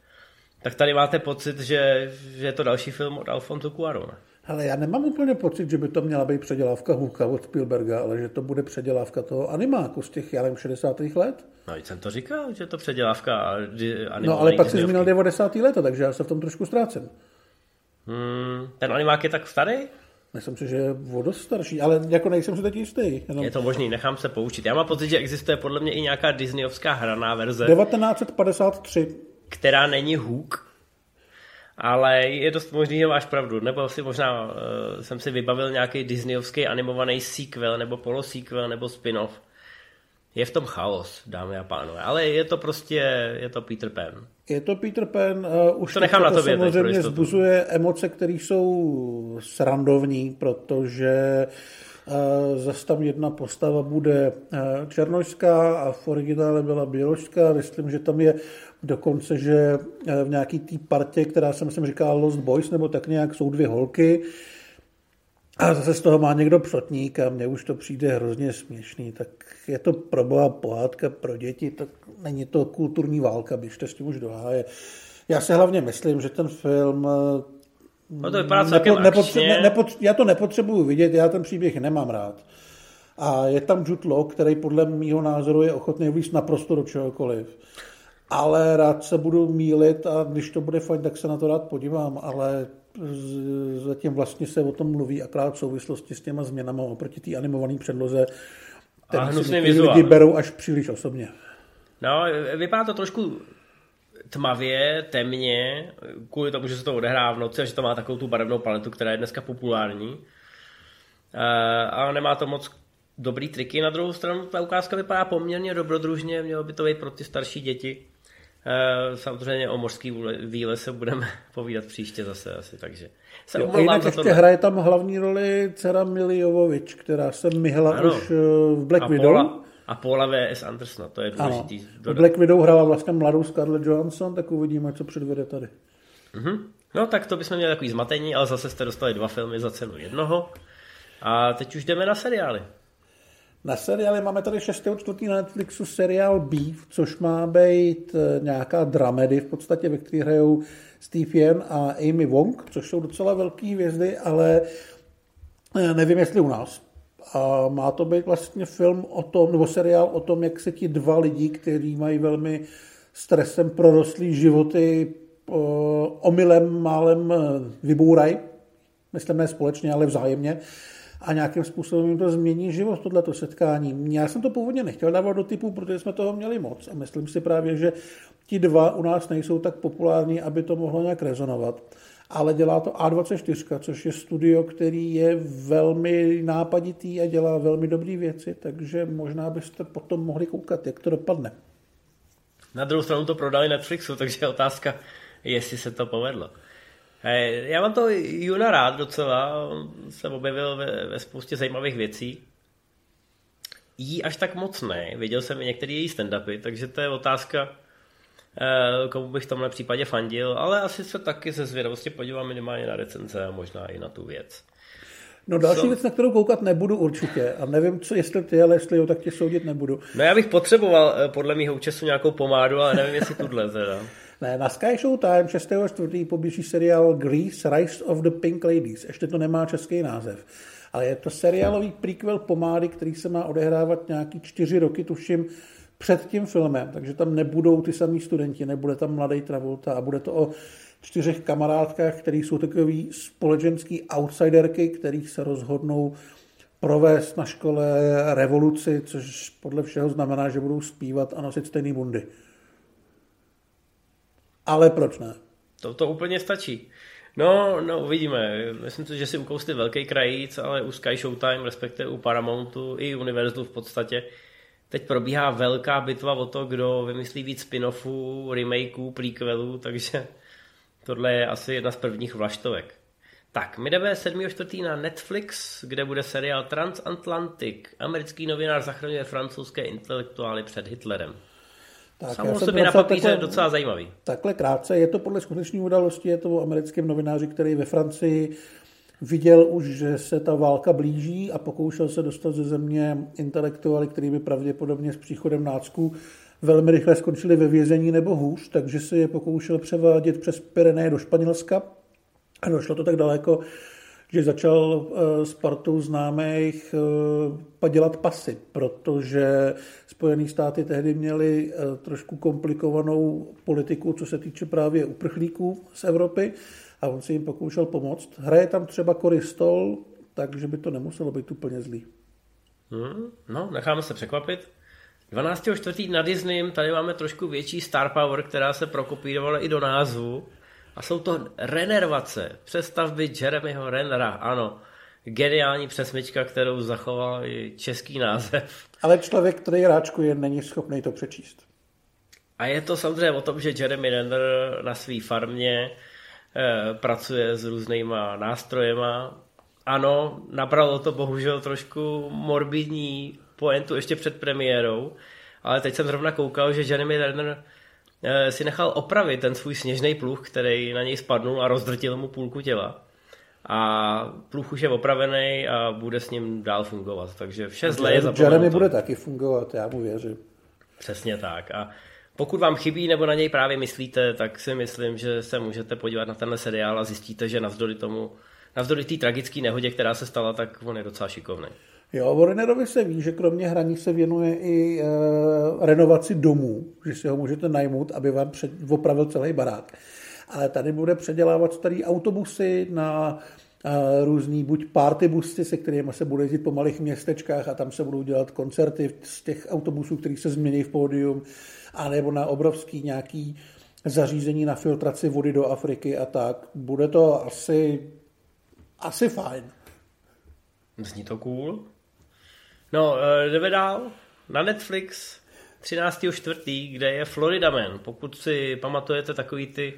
tak tady máte pocit, že, že je to další film od Alfonso Cuarona. Ale já nemám úplně pocit, že by to měla být předělávka Hulka od Spielberga, ale že to bude předělávka toho animáku z těch, já nevím, 60. let. No, jsem to říkal, že to předělávka animovaný. No, ale pak si zmínil 90. leta, takže já se v tom trošku ztrácím. Hmm, ten animák je tak starý? Myslím si, že je o dost starší, ale jako nejsem si teď jistý. Jenom... Je to možný, nechám se poučit. Já mám pocit, že existuje podle mě i nějaká disneyovská hraná verze. 1953. Která není Hook, ale je dost možný, že máš pravdu. Nebo si možná uh, jsem si vybavil nějaký disneyovský animovaný sequel, nebo polosequel, nebo spin-off. Je v tom chaos, dámy a pánové, ale je to prostě, je to Peter Pan. Je to Peter Pan, uh, už to, nechám to, na tobě samozřejmě zbuzuje emoce, které jsou srandovní, protože uh, zase tam jedna postava bude uh, černožská a v originále byla běložská. Myslím, že tam je dokonce, že v nějaký té partě, která se myslím říká Lost Boys, nebo tak nějak jsou dvě holky, a zase z toho má někdo přotník a mně už to přijde hrozně směšný. Tak je to proboha pohádka pro děti, tak není to kulturní válka, běžte s tím už do háje. Já si hlavně myslím, že ten film No to vypadá nepo, nepotře- ne, nepotře- Já to nepotřebuju vidět, já ten příběh nemám rád. A je tam Jude Law, který podle mýho názoru je ochotný víc naprosto do čehokoliv. Ale rád se budu mílit a když to bude fajn, tak se na to rád podívám, ale zatím vlastně se o tom mluví akrát v souvislosti s těma změnama oproti té animované předloze, které si lidi berou až příliš osobně. No, vypadá to trošku tmavě, temně, kvůli tomu, že se to odehrává v noci a že to má takovou tu barevnou paletu, která je dneska populární. A nemá to moc dobrý triky. Na druhou stranu ta ukázka vypadá poměrně dobrodružně, mělo by to být pro ty starší děti. Eh, samozřejmě o mořský výle se budeme povídat příště zase asi, takže se jo, jinak ještě tohle. hraje tam hlavní roli dcera Mili Jovovič, která se myhla ano. už eh, v Black a Widow. Paula, a Paula V.S. Anderson, to je důležitý. Ano. V Black Widow hrála vlastně mladou Scarlett Johansson, tak uvidíme, co předvede tady. Mm-hmm. No tak to bychom měli takový zmatení, ale zase jste dostali dva filmy za cenu jednoho. A teď už jdeme na seriály. Na seriály máme tady 6.4. na Netflixu seriál Beef, což má být eh, nějaká dramedy v podstatě, ve které hrajou Steve Yen a Amy Wong, což jsou docela velké hvězdy, ale eh, nevím, jestli u nás. A má to být vlastně film o tom, nebo seriál o tom, jak se ti dva lidi, kteří mají velmi stresem prorostlý životy, omylem málem eh, vybourají, myslím ne společně, ale vzájemně a nějakým způsobem jim to změní život, tohleto setkání. Já jsem to původně nechtěl dávat do typu, protože jsme toho měli moc a myslím si právě, že ti dva u nás nejsou tak populární, aby to mohlo nějak rezonovat. Ale dělá to A24, což je studio, který je velmi nápaditý a dělá velmi dobré věci, takže možná byste potom mohli koukat, jak to dopadne. Na druhou stranu to prodali Netflixu, takže je otázka, jestli se to povedlo. Já mám to Juna rád docela, on se objevil ve, ve spoustě zajímavých věcí. Jí až tak moc ne, viděl jsem i některé její stand-upy, takže to je otázka, eh, komu bych v tomhle případě fandil, ale asi se taky ze zvědavosti podívám minimálně na recenze a možná i na tu věc. No další Co? věc, na kterou koukat nebudu určitě. A nevím, co, jestli ty, ale jestli jo, tak tě soudit nebudu. No já bych potřeboval eh, podle mého účesu nějakou pomádu, ale nevím, jestli tuhle teda. Ne, na Sky Showtime 6.4. poběží seriál Grease Rise of the Pink Ladies. Ještě to nemá český název. Ale je to seriálový prequel pomády, který se má odehrávat nějaký čtyři roky, tuším, před tím filmem, takže tam nebudou ty samý studenti, nebude tam mladý Travolta a bude to o čtyřech kamarádkách, který jsou takový společenský outsiderky, který se rozhodnou provést na škole revoluci, což podle všeho znamená, že budou zpívat a nosit stejný bundy. Ale proč ne? To, to úplně stačí. No, no, uvidíme. Myslím si, že si ukousli velký krajíc, ale u Sky Showtime, respektive u Paramountu i Univerzu v podstatě, teď probíhá velká bitva o to, kdo vymyslí víc spin-offů, remakeů, prequelů, takže tohle je asi jedna z prvních vlaštovek. Tak, my jdeme 7.4. na Netflix, kde bude seriál Transatlantic. Americký novinář zachraňuje francouzské intelektuály před Hitlerem. Tak, Samo sobě na papíře takhle, docela zajímavý. Takhle krátce, je to podle skutečné události, je to o americkém novináři, který ve Francii viděl už, že se ta válka blíží a pokoušel se dostat ze země intelektuály, který by pravděpodobně s příchodem nácku velmi rychle skončili ve vězení nebo hůř, takže se je pokoušel převádět přes Pyreneje do Španělska a došlo to tak daleko, že začal eh, s partou známých eh, padělat pasy, protože Spojené státy tehdy měly eh, trošku komplikovanou politiku, co se týče právě uprchlíků z Evropy a on si jim pokoušel pomoct. Hraje tam třeba Cory Stoll, takže by to nemuselo být úplně zlý. Hmm, no, necháme se překvapit. 12.4. na Disney tady máme trošku větší star power, která se prokopírovala i do názvu. A jsou to renervace, přestavby Jeremyho Renera, ano. Geniální přesmička, kterou zachoval i český název. Ale člověk, který ráčkuje, není schopný to přečíst. A je to samozřejmě o tom, že Jeremy Renner na své farmě eh, pracuje s různýma nástrojema. Ano, nabralo to bohužel trošku morbidní poentu ještě před premiérou, ale teď jsem zrovna koukal, že Jeremy Renner si nechal opravit ten svůj sněžný pluch, který na něj spadnul a rozdrtil mu půlku těla. A pluch už je opravený a bude s ním dál fungovat. Takže vše zlé je Jeremy bude taky fungovat, já mu věřím. Přesně tak. A pokud vám chybí nebo na něj právě myslíte, tak si myslím, že se můžete podívat na tenhle seriál a zjistíte, že navzdory tomu, navzdory té tragické nehodě, která se stala, tak on je docela šikovný. Jo, o Rennerovi se ví, že kromě hraní se věnuje i e, renovaci domů, že si ho můžete najmout, aby vám před, opravil celý barák. Ale tady bude předělávat starý autobusy na e, různý buď party busy, se kterými se bude jezdit po malých městečkách a tam se budou dělat koncerty z těch autobusů, které se změní v pódium, anebo na obrovský nějaký zařízení na filtraci vody do Afriky a tak. Bude to asi, asi fajn. Zní to cool. No, eh, jdeme dál na Netflix 13.4., kde je Florida Man. Pokud si pamatujete takový ty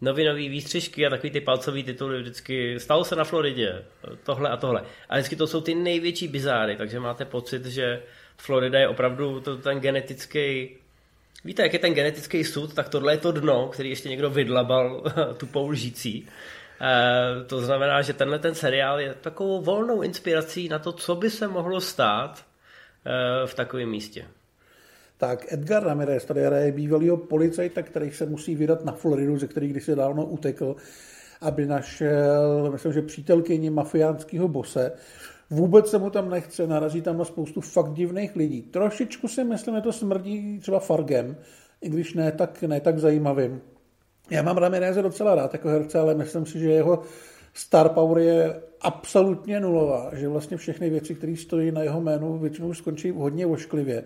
novinové výstřižky a takový ty palcový tituly vždycky stalo se na Floridě, tohle a tohle. A vždycky to jsou ty největší bizáry, takže máte pocit, že Florida je opravdu to, ten genetický Víte, jak je ten genetický sud, tak tohle je to dno, který ještě někdo vydlabal tupou lžící. Eh, to znamená, že tenhle ten seriál je takovou volnou inspirací na to, co by se mohlo stát eh, v takovém místě. Tak Edgar Ramirez tady hraje bývalýho policajta, který se musí vydat na Floridu, ze který když se dávno utekl, aby našel, myslím, že přítelkyni mafiánského bose. Vůbec se mu tam nechce, narazí tam na spoustu fakt divných lidí. Trošičku si myslím, že to smrdí třeba Fargem, i když ne tak, ne tak zajímavým. Já mám Ramireze docela rád jako herce, ale myslím si, že jeho star power je absolutně nulová, že vlastně všechny věci, které stojí na jeho jménu, většinou skončí hodně ošklivě.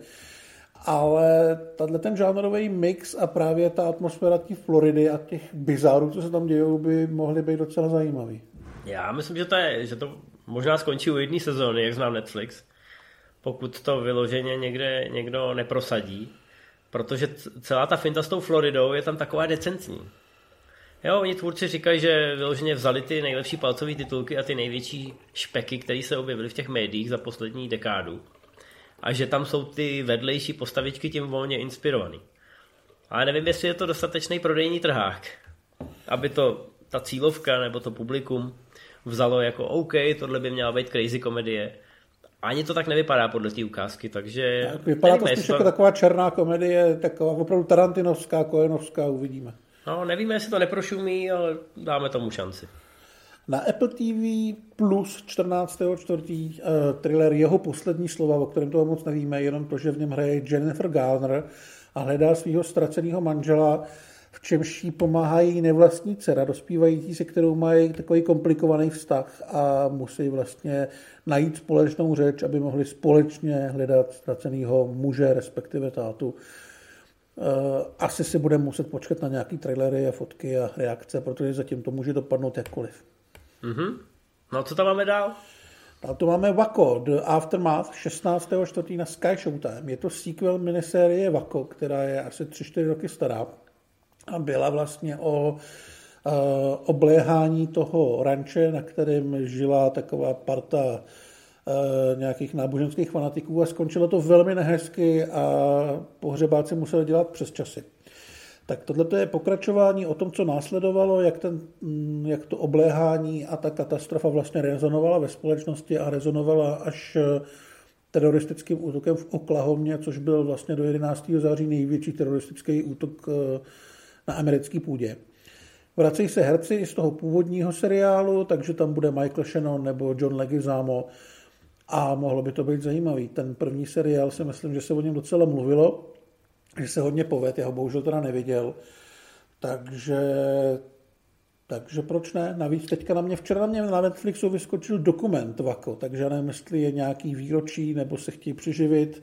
Ale tato ten žánrový mix a právě ta atmosféra té Floridy a těch bizárů, co se tam dějou, by mohly být docela zajímavý. Já myslím, že to, je, že to možná skončí u jedné sezóny, jak znám Netflix, pokud to vyloženě někde někdo neprosadí protože celá ta finta s tou Floridou je tam taková decentní. Jo, oni tvůrci říkají, že vyloženě vzali ty nejlepší palcové titulky a ty největší špeky, které se objevily v těch médiích za poslední dekádu. A že tam jsou ty vedlejší postavičky tím volně inspirovaný. Ale nevím, jestli je to dostatečný prodejní trhák, aby to ta cílovka nebo to publikum vzalo jako OK, tohle by měla být crazy komedie. Ani to tak nevypadá podle té ukázky, takže... Tak vypadá nevíme, to spíš to... jako taková černá komedie, taková opravdu tarantinovská, kojenovská, uvidíme. No, nevíme, jestli to neprošumí, ale dáme tomu šanci. Na Apple TV plus 14.4. Uh, eh, thriller Jeho poslední slova, o kterém toho moc nevíme, jenom to, že v něm hraje Jennifer Garner a hledá svého ztraceného manžela, v čemž jí pomáhají nevlastní dcera, dospívající, se kterou mají takový komplikovaný vztah a musí vlastně najít společnou řeč, aby mohli společně hledat ztraceného muže, respektive tátu. Eh, asi si budeme muset počkat na nějaký trailery a fotky a reakce, protože zatím to může dopadnout jakkoliv. Mm-hmm. No co tam máme dál? A to máme Vako, The Aftermath, 16.4. na Sky Showtime. Je to sequel minisérie Vako, která je asi 3-4 roky stará a byla vlastně o uh, obléhání toho ranče, na kterém žila taková parta uh, nějakých náboženských fanatiků a skončilo to velmi nehezky a pohřebáci museli dělat přes časy. Tak tohle je pokračování o tom, co následovalo, jak, ten, mm, jak to obléhání a ta katastrofa vlastně rezonovala ve společnosti a rezonovala až eh, teroristickým útokem v Oklahomě, což byl vlastně do 11. září největší teroristický útok eh, na americké půdě. Vracejí se herci z toho původního seriálu, takže tam bude Michael Shannon nebo John Leguizamo a mohlo by to být zajímavý. Ten první seriál si myslím, že se o něm docela mluvilo, že se hodně poved, já ho bohužel teda neviděl, takže, takže proč ne? Navíc teďka na mě, včera na mě na Netflixu vyskočil dokument Vako, takže nevím, jestli je nějaký výročí, nebo se chtějí přiživit,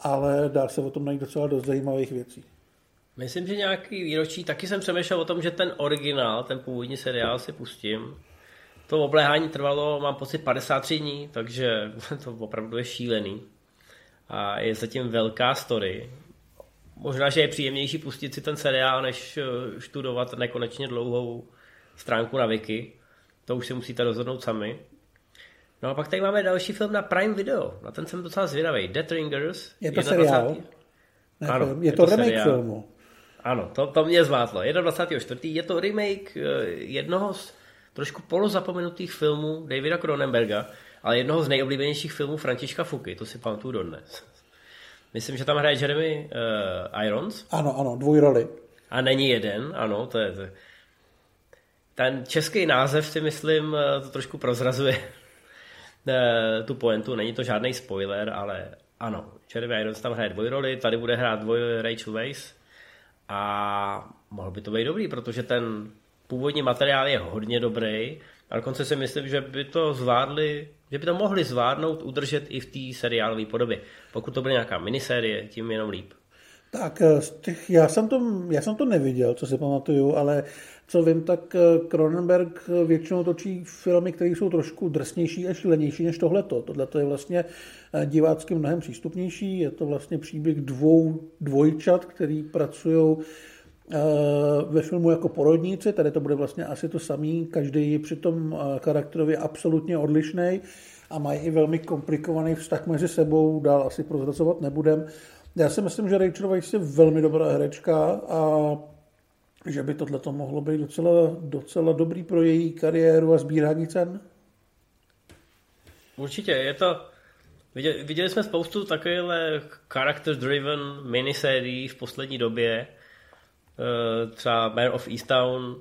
ale dá se o tom najít docela dost zajímavých věcí. Myslím, že nějaký výročí, taky jsem přemýšlel o tom, že ten originál, ten původní seriál si pustím. To obléhání trvalo, mám pocit, 53 dní, takže to opravdu je šílený. A je zatím velká story možná, že je příjemnější pustit si ten seriál, než eh, studovat nekonečně dlouhou stránku na Wiki. To už si musíte rozhodnout sami. No a pak tady máme další film na Prime Video. Na ten jsem docela zvědavý. Death Ringers. Je to 21. seriál? Ne, ano, je, je to, to remake seriál. filmu. Ano, to, to mě zvátlo. 21.4. Je to remake eh, jednoho z trošku polozapomenutých filmů Davida Cronenberga, ale jednoho z nejoblíbenějších filmů Františka Fuky. To si pamatuju dodnes. Myslím, že tam hraje Jeremy uh, Irons. Ano, ano, dvojroli. A není jeden, ano, to je... To. Ten český název si myslím eh, to trošku prozrazuje tu pointu, není to žádný spoiler, ale ano, Jeremy Irons tam hraje dvojroli, tady bude hrát dvoj Rachel Weisz a mohl by to být dobrý, protože ten původní materiál je hodně dobrý a dokonce si myslím, že by to zvládli, že by to mohli zvládnout, udržet i v té seriálové podobě. Pokud to bude nějaká minisérie, tím jenom líp. Tak eh, z těch, já, jsem to, já jsem to neviděl, co si pamatuju, ale co vím, tak eh, Cronenberg většinou točí filmy, které jsou trošku drsnější a šílenější než tohleto. Tohle je vlastně eh, divácky mnohem přístupnější. Je to vlastně příběh dvou dvojčat, který pracují Eh, ve filmu jako porodníci, tady to bude vlastně asi to samý, každý je přitom eh, charakterově absolutně odlišný a mají i velmi komplikovaný vztah mezi sebou, dál asi prozrazovat nebudem. Já si myslím, že Rachel Weisz je velmi dobrá herečka a že by tohle to mohlo být docela, docela dobrý pro její kariéru a sbírání cen. Určitě, je to... Viděli, viděli jsme spoustu takovýchhle character-driven minisérií v poslední době, Eh, třeba Mayor of Easttown,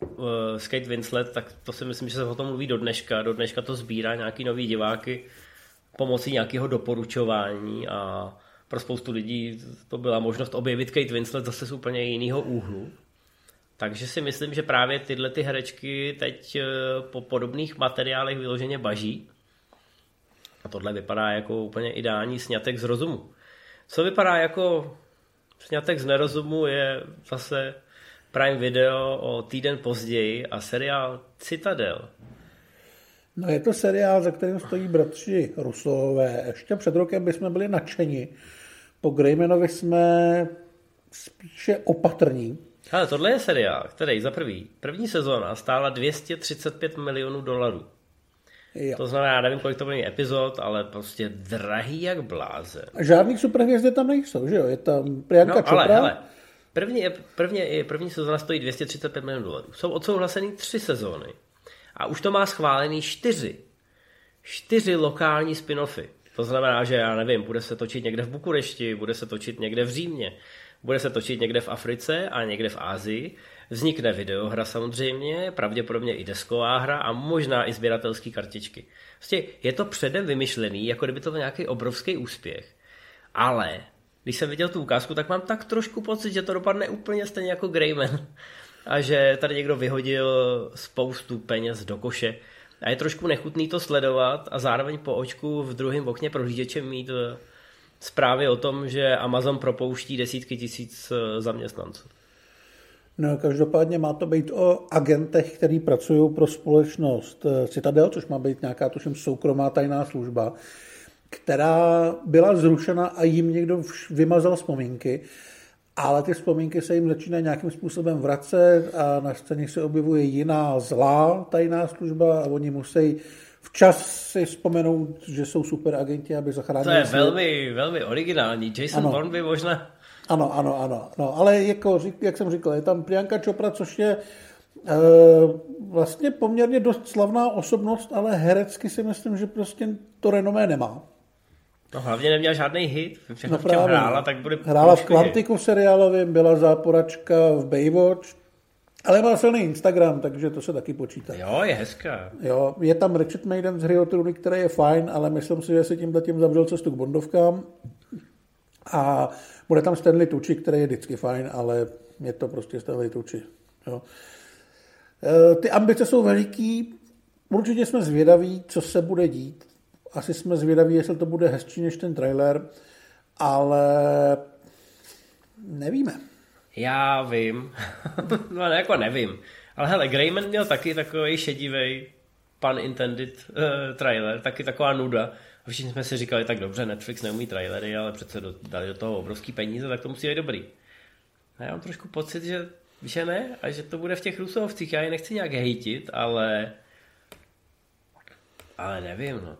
uh, Skate Winslet, tak to si myslím, že se o tom mluví do dneška. Do dneška to sbírá nějaký nový diváky pomocí nějakého doporučování a pro spoustu lidí to byla možnost objevit Kate Winslet zase z úplně jiného úhlu. Takže si myslím, že právě tyhle ty herečky teď eh, po podobných materiálech vyloženě baží. A tohle vypadá jako úplně ideální snětek z rozumu. Co vypadá jako Snětek z nerozumu je zase Prime Video o týden později a seriál Citadel. No je to seriál, za kterým stojí bratři Rusové. Ještě před rokem bychom byli nadšeni. Po Greymanovi jsme spíše opatrní. Ale tohle je seriál, který za prvý, první sezóna stála 235 milionů dolarů. Jo. To znamená, já nevím, kolik to bude epizod, ale prostě drahý jak blázen. A žádný superhvězdy tam nejsou, že jo? Je tam Priyanka no, ale, Chopra. Hele, První, první, první sezóna stojí 235 milionů dolarů. Jsou odsouhlaseny tři sezóny. A už to má schválený čtyři. Čtyři lokální spin-offy. To znamená, že já nevím, bude se točit někde v Bukurešti, bude se točit někde v Římě, bude se točit někde v Africe a někde v Ázii. Vznikne videohra samozřejmě, pravděpodobně i desková hra a možná i sběratelské kartičky. Prostě je to předem vymyšlený, jako kdyby to byl nějaký obrovský úspěch. Ale když jsem viděl tu ukázku, tak mám tak trošku pocit, že to dopadne úplně stejně jako Greyman. A že tady někdo vyhodil spoustu peněz do koše. A je trošku nechutný to sledovat a zároveň po očku v druhém okně prohlížeče mít eh, zprávy o tom, že Amazon propouští desítky tisíc eh, zaměstnanců. No, každopádně má to být o agentech, který pracují pro společnost eh, Citadel, což má být nějaká, tuším, soukromá tajná služba, která byla zrušena a jim někdo vymazal vzpomínky, ale ty vzpomínky se jim začínají nějakým způsobem vracet a na scéně se objevuje jiná zlá tajná služba a oni musí včas si vzpomenout, že jsou super agenti, aby zachránili To je svět. velmi, velmi originální. Jason ano. Bourne by možná... Ano, ano, ano, ano. Ale jako, jak jsem říkal, je tam Priyanka Chopra, což je e, vlastně poměrně dost slavná osobnost, ale herecky si myslím, že prostě to renomé nemá. No hlavně neměla žádný hit, všechno no právě. hrála, tak bude... Hrála v Quantiku seriálovém, byla záporačka v Baywatch, ale má silný Instagram, takže to se taky počítá. Jo, je hezká. Jo, je tam Richard Maiden z Hry Truny, který je fajn, ale myslím si, že si tím tím zavřel cestu k Bondovkám. A bude tam Stanley Tucci, který je vždycky fajn, ale je to prostě Stanley Tucci. Jo. E, ty ambice jsou veliký, určitě jsme zvědaví, co se bude dít. Asi jsme zvědaví, jestli to bude hezčí než ten trailer, ale nevíme. Já vím. no jako nevím. Ale hele, Greyman měl taky takový šedivý pan intended uh, trailer, taky taková nuda. A všichni jsme si říkali, tak dobře, Netflix neumí trailery, ale přece do, dali do toho obrovský peníze, tak to musí být dobrý. A já mám trošku pocit, že, že ne, a že to bude v těch rusovcích. Já je nechci nějak hejtit, ale ale nevím, no.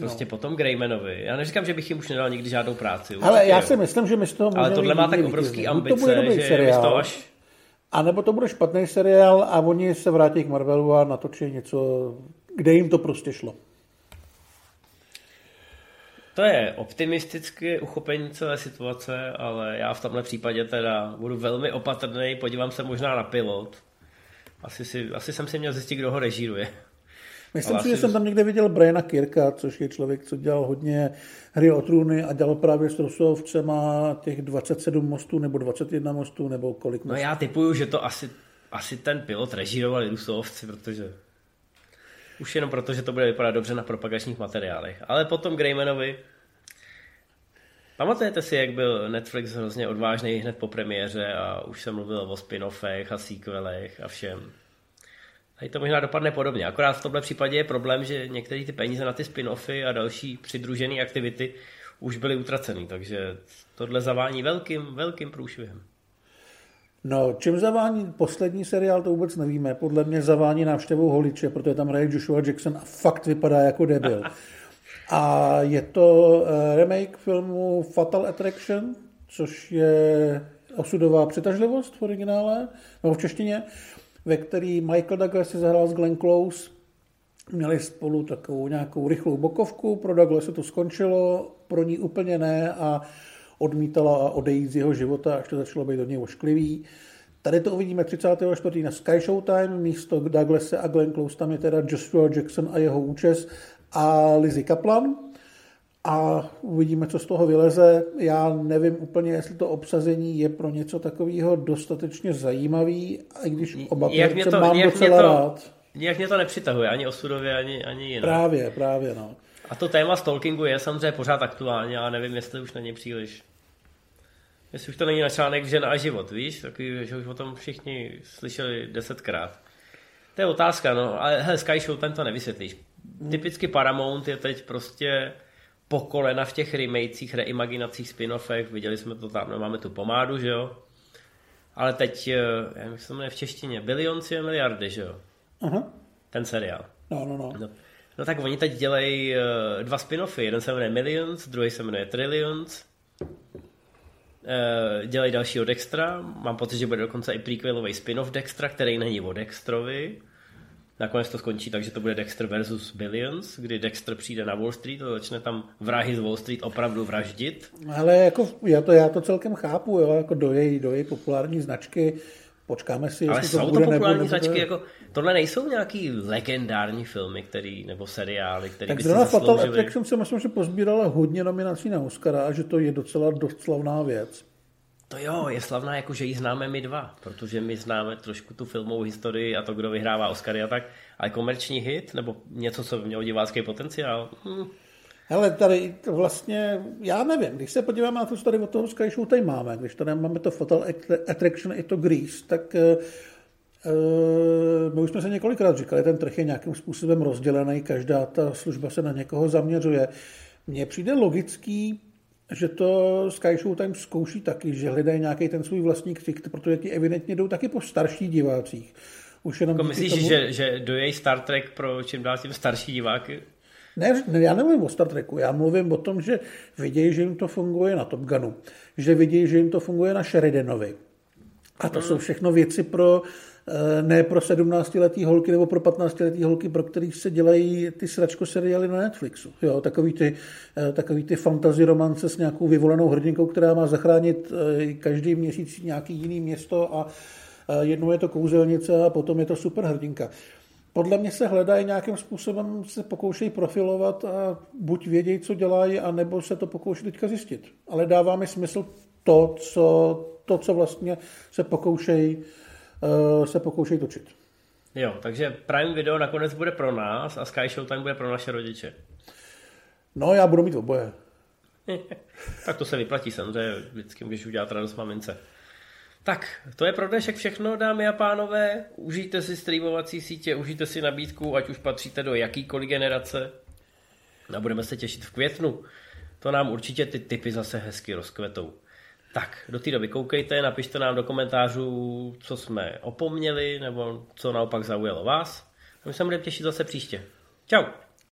Prostě no. potom Greymanovi. Já neříkám, že bych jim už nedal nikdy žádnou práci. Ale já jo. si myslím, že my z toho Ale tohle má tak obrovský ambice, to bude dobrý že seriál, to až... A nebo to bude špatný seriál a oni se vrátí k Marvelu a natočí něco, kde jim to prostě šlo. To je optimistické uchopení celé situace, ale já v tomhle případě teda budu velmi opatrný, podívám se možná na pilot. Asi, si, asi jsem si měl zjistit, kdo ho režíruje. Myslím si, že jsem tam někde viděl Briana Kirka, což je člověk, co dělal hodně hry o trůny a dělal právě s Rosovcema těch 27 mostů nebo 21 mostů nebo kolik mostů. No já typuju, že to asi, asi ten pilot režírovali Rusovci, protože už jenom proto, že to bude vypadat dobře na propagačních materiálech. Ale potom Greymanovi Pamatujete si, jak byl Netflix hrozně odvážný hned po premiéře a už se mluvil o spin-offech a sequelech a všem. Tady to možná dopadne podobně. Akorát v tomhle případě je problém, že některé ty peníze na ty spin-offy a další přidružené aktivity už byly utraceny, takže tohle zavání velkým, velkým průšvihem. No, čím zavání poslední seriál, to vůbec nevíme. Podle mě zavání návštěvou holiče, protože tam hraje Joshua Jackson a fakt vypadá jako debil. A je to eh, remake filmu Fatal Attraction, což je osudová přitažlivost v originále, nebo v češtině ve který Michael Douglas si zahrál s Glenn Close. Měli spolu takovou nějakou rychlou bokovku, pro Douglas se to skončilo, pro ní úplně ne a odmítala odejít z jeho života, až to začalo být od něj ošklivý. Tady to uvidíme 34. na Sky Showtime, místo Douglase a Glenn Close tam je teda Joshua Jackson a jeho účes a Lizzie Kaplan a uvidíme, co z toho vyleze. Já nevím úplně, jestli to obsazení je pro něco takového dostatečně zajímavý, i když oba jak to, mám docela to, rád. Nějak mě to nepřitahuje, ani osudově, ani, ani jinak. Právě, právě, no. A to téma stalkingu je samozřejmě pořád aktuální, ale nevím, jestli už není příliš. Jestli už to není na článek žena a život, víš? Takový, že už o tom všichni slyšeli desetkrát. To je otázka, no, ale hele, Sky Show ten to nevysvětlíš. Typicky Paramount je teď prostě po kolena v těch remakech, reimaginacích, spin-offech, viděli jsme to tam, no, máme tu pomádu, že jo? Ale teď, eh, jak se jmenuje v češtině, Bilionci a miliardy, že jo? Aha. Ten seriál. No, no, no. no. No tak oni teď dělají uh, dva spin-offy. Jeden se jmenuje Millions, druhý se jmenuje Trillions. Uh, dělají dalšího Dextra. Mám pocit, že bude dokonce i prequelový spin-off Dextra, který není o Dextrovi. Nakonec to skončí tak, že to bude Dexter versus Billions, kdy Dexter přijde na Wall Street a začne tam vrahy z Wall Street opravdu vraždit. Ale jako já to, já to celkem chápu, jo, jako do její, do její populární značky. Počkáme si, Ale jestli jsou to bude, to populární nebo, značky, jako, tohle nejsou nějaký legendární filmy, který, nebo seriály, které Tak by si zrovna Fatal. Attraction si myslím, že pozbírala hodně nominací na Oscara a že to je docela dost slavná věc. To jo, je slavná, jako že ji známe my dva, protože my známe trošku tu filmovou historii a to, kdo vyhrává Oscary a tak, ale komerční hit, nebo něco, co by mělo divácký potenciál, hm, Ale tady vlastně, já nevím, když se podíváme na to, co tady od toho Sky Show tady máme, když tady máme to Fatal Attraction i to Grease, tak eh, eh, my už jsme se několikrát říkali, ten trh je nějakým způsobem rozdělený, každá ta služba se na někoho zaměřuje. Mně přijde logický, že to Sky Showtime zkouší taky, že hledají nějaký ten svůj vlastní ksicht, protože ti evidentně jdou taky po starších divácích. Už jenom jako myslíš, tomu- že, že dojejí Star Trek pro čím dál tím starší diváky? Ne, ne, já nemluvím o Star Treku, já mluvím o tom, že vidějí, že jim to funguje na Top Gunu, že vidějí, že jim to funguje na Sheridanovi. A to jsou všechno věci pro, ne pro 17-letý holky nebo pro 15-letý holky, pro který se dělají ty sračko seriály na Netflixu. Jo, takový ty, eh, takový ty fantasy romance s nějakou vyvolenou hrdinkou, která má zachránit eh, každý měsíc nějaký jiný město a eh, jednou je to kouzelnice a potom je to superhrdinka. Podle mě se hledají nějakým způsobem, se pokoušejí profilovat a buď vědějí, co dělají, anebo se to pokouší teďka zjistit. Ale dává mi smysl to, co, to, co vlastně se pokoušejí, uh, se pokoušejí točit. Jo, takže Prime Video nakonec bude pro nás a Sky Showtime bude pro naše rodiče. No, já budu mít oboje. tak to se vyplatí samozřejmě, vždycky můžeš udělat radost mamince. Tak, to je pro dnešek všechno, dámy a pánové. Užijte si streamovací sítě, užijte si nabídku, ať už patříte do jakýkoliv generace. A budeme se těšit v květnu. To nám určitě ty typy zase hezky rozkvetou. Tak, do té doby koukejte, napište nám do komentářů, co jsme opomněli, nebo co naopak zaujalo vás. A my se budeme těšit zase příště. Čau!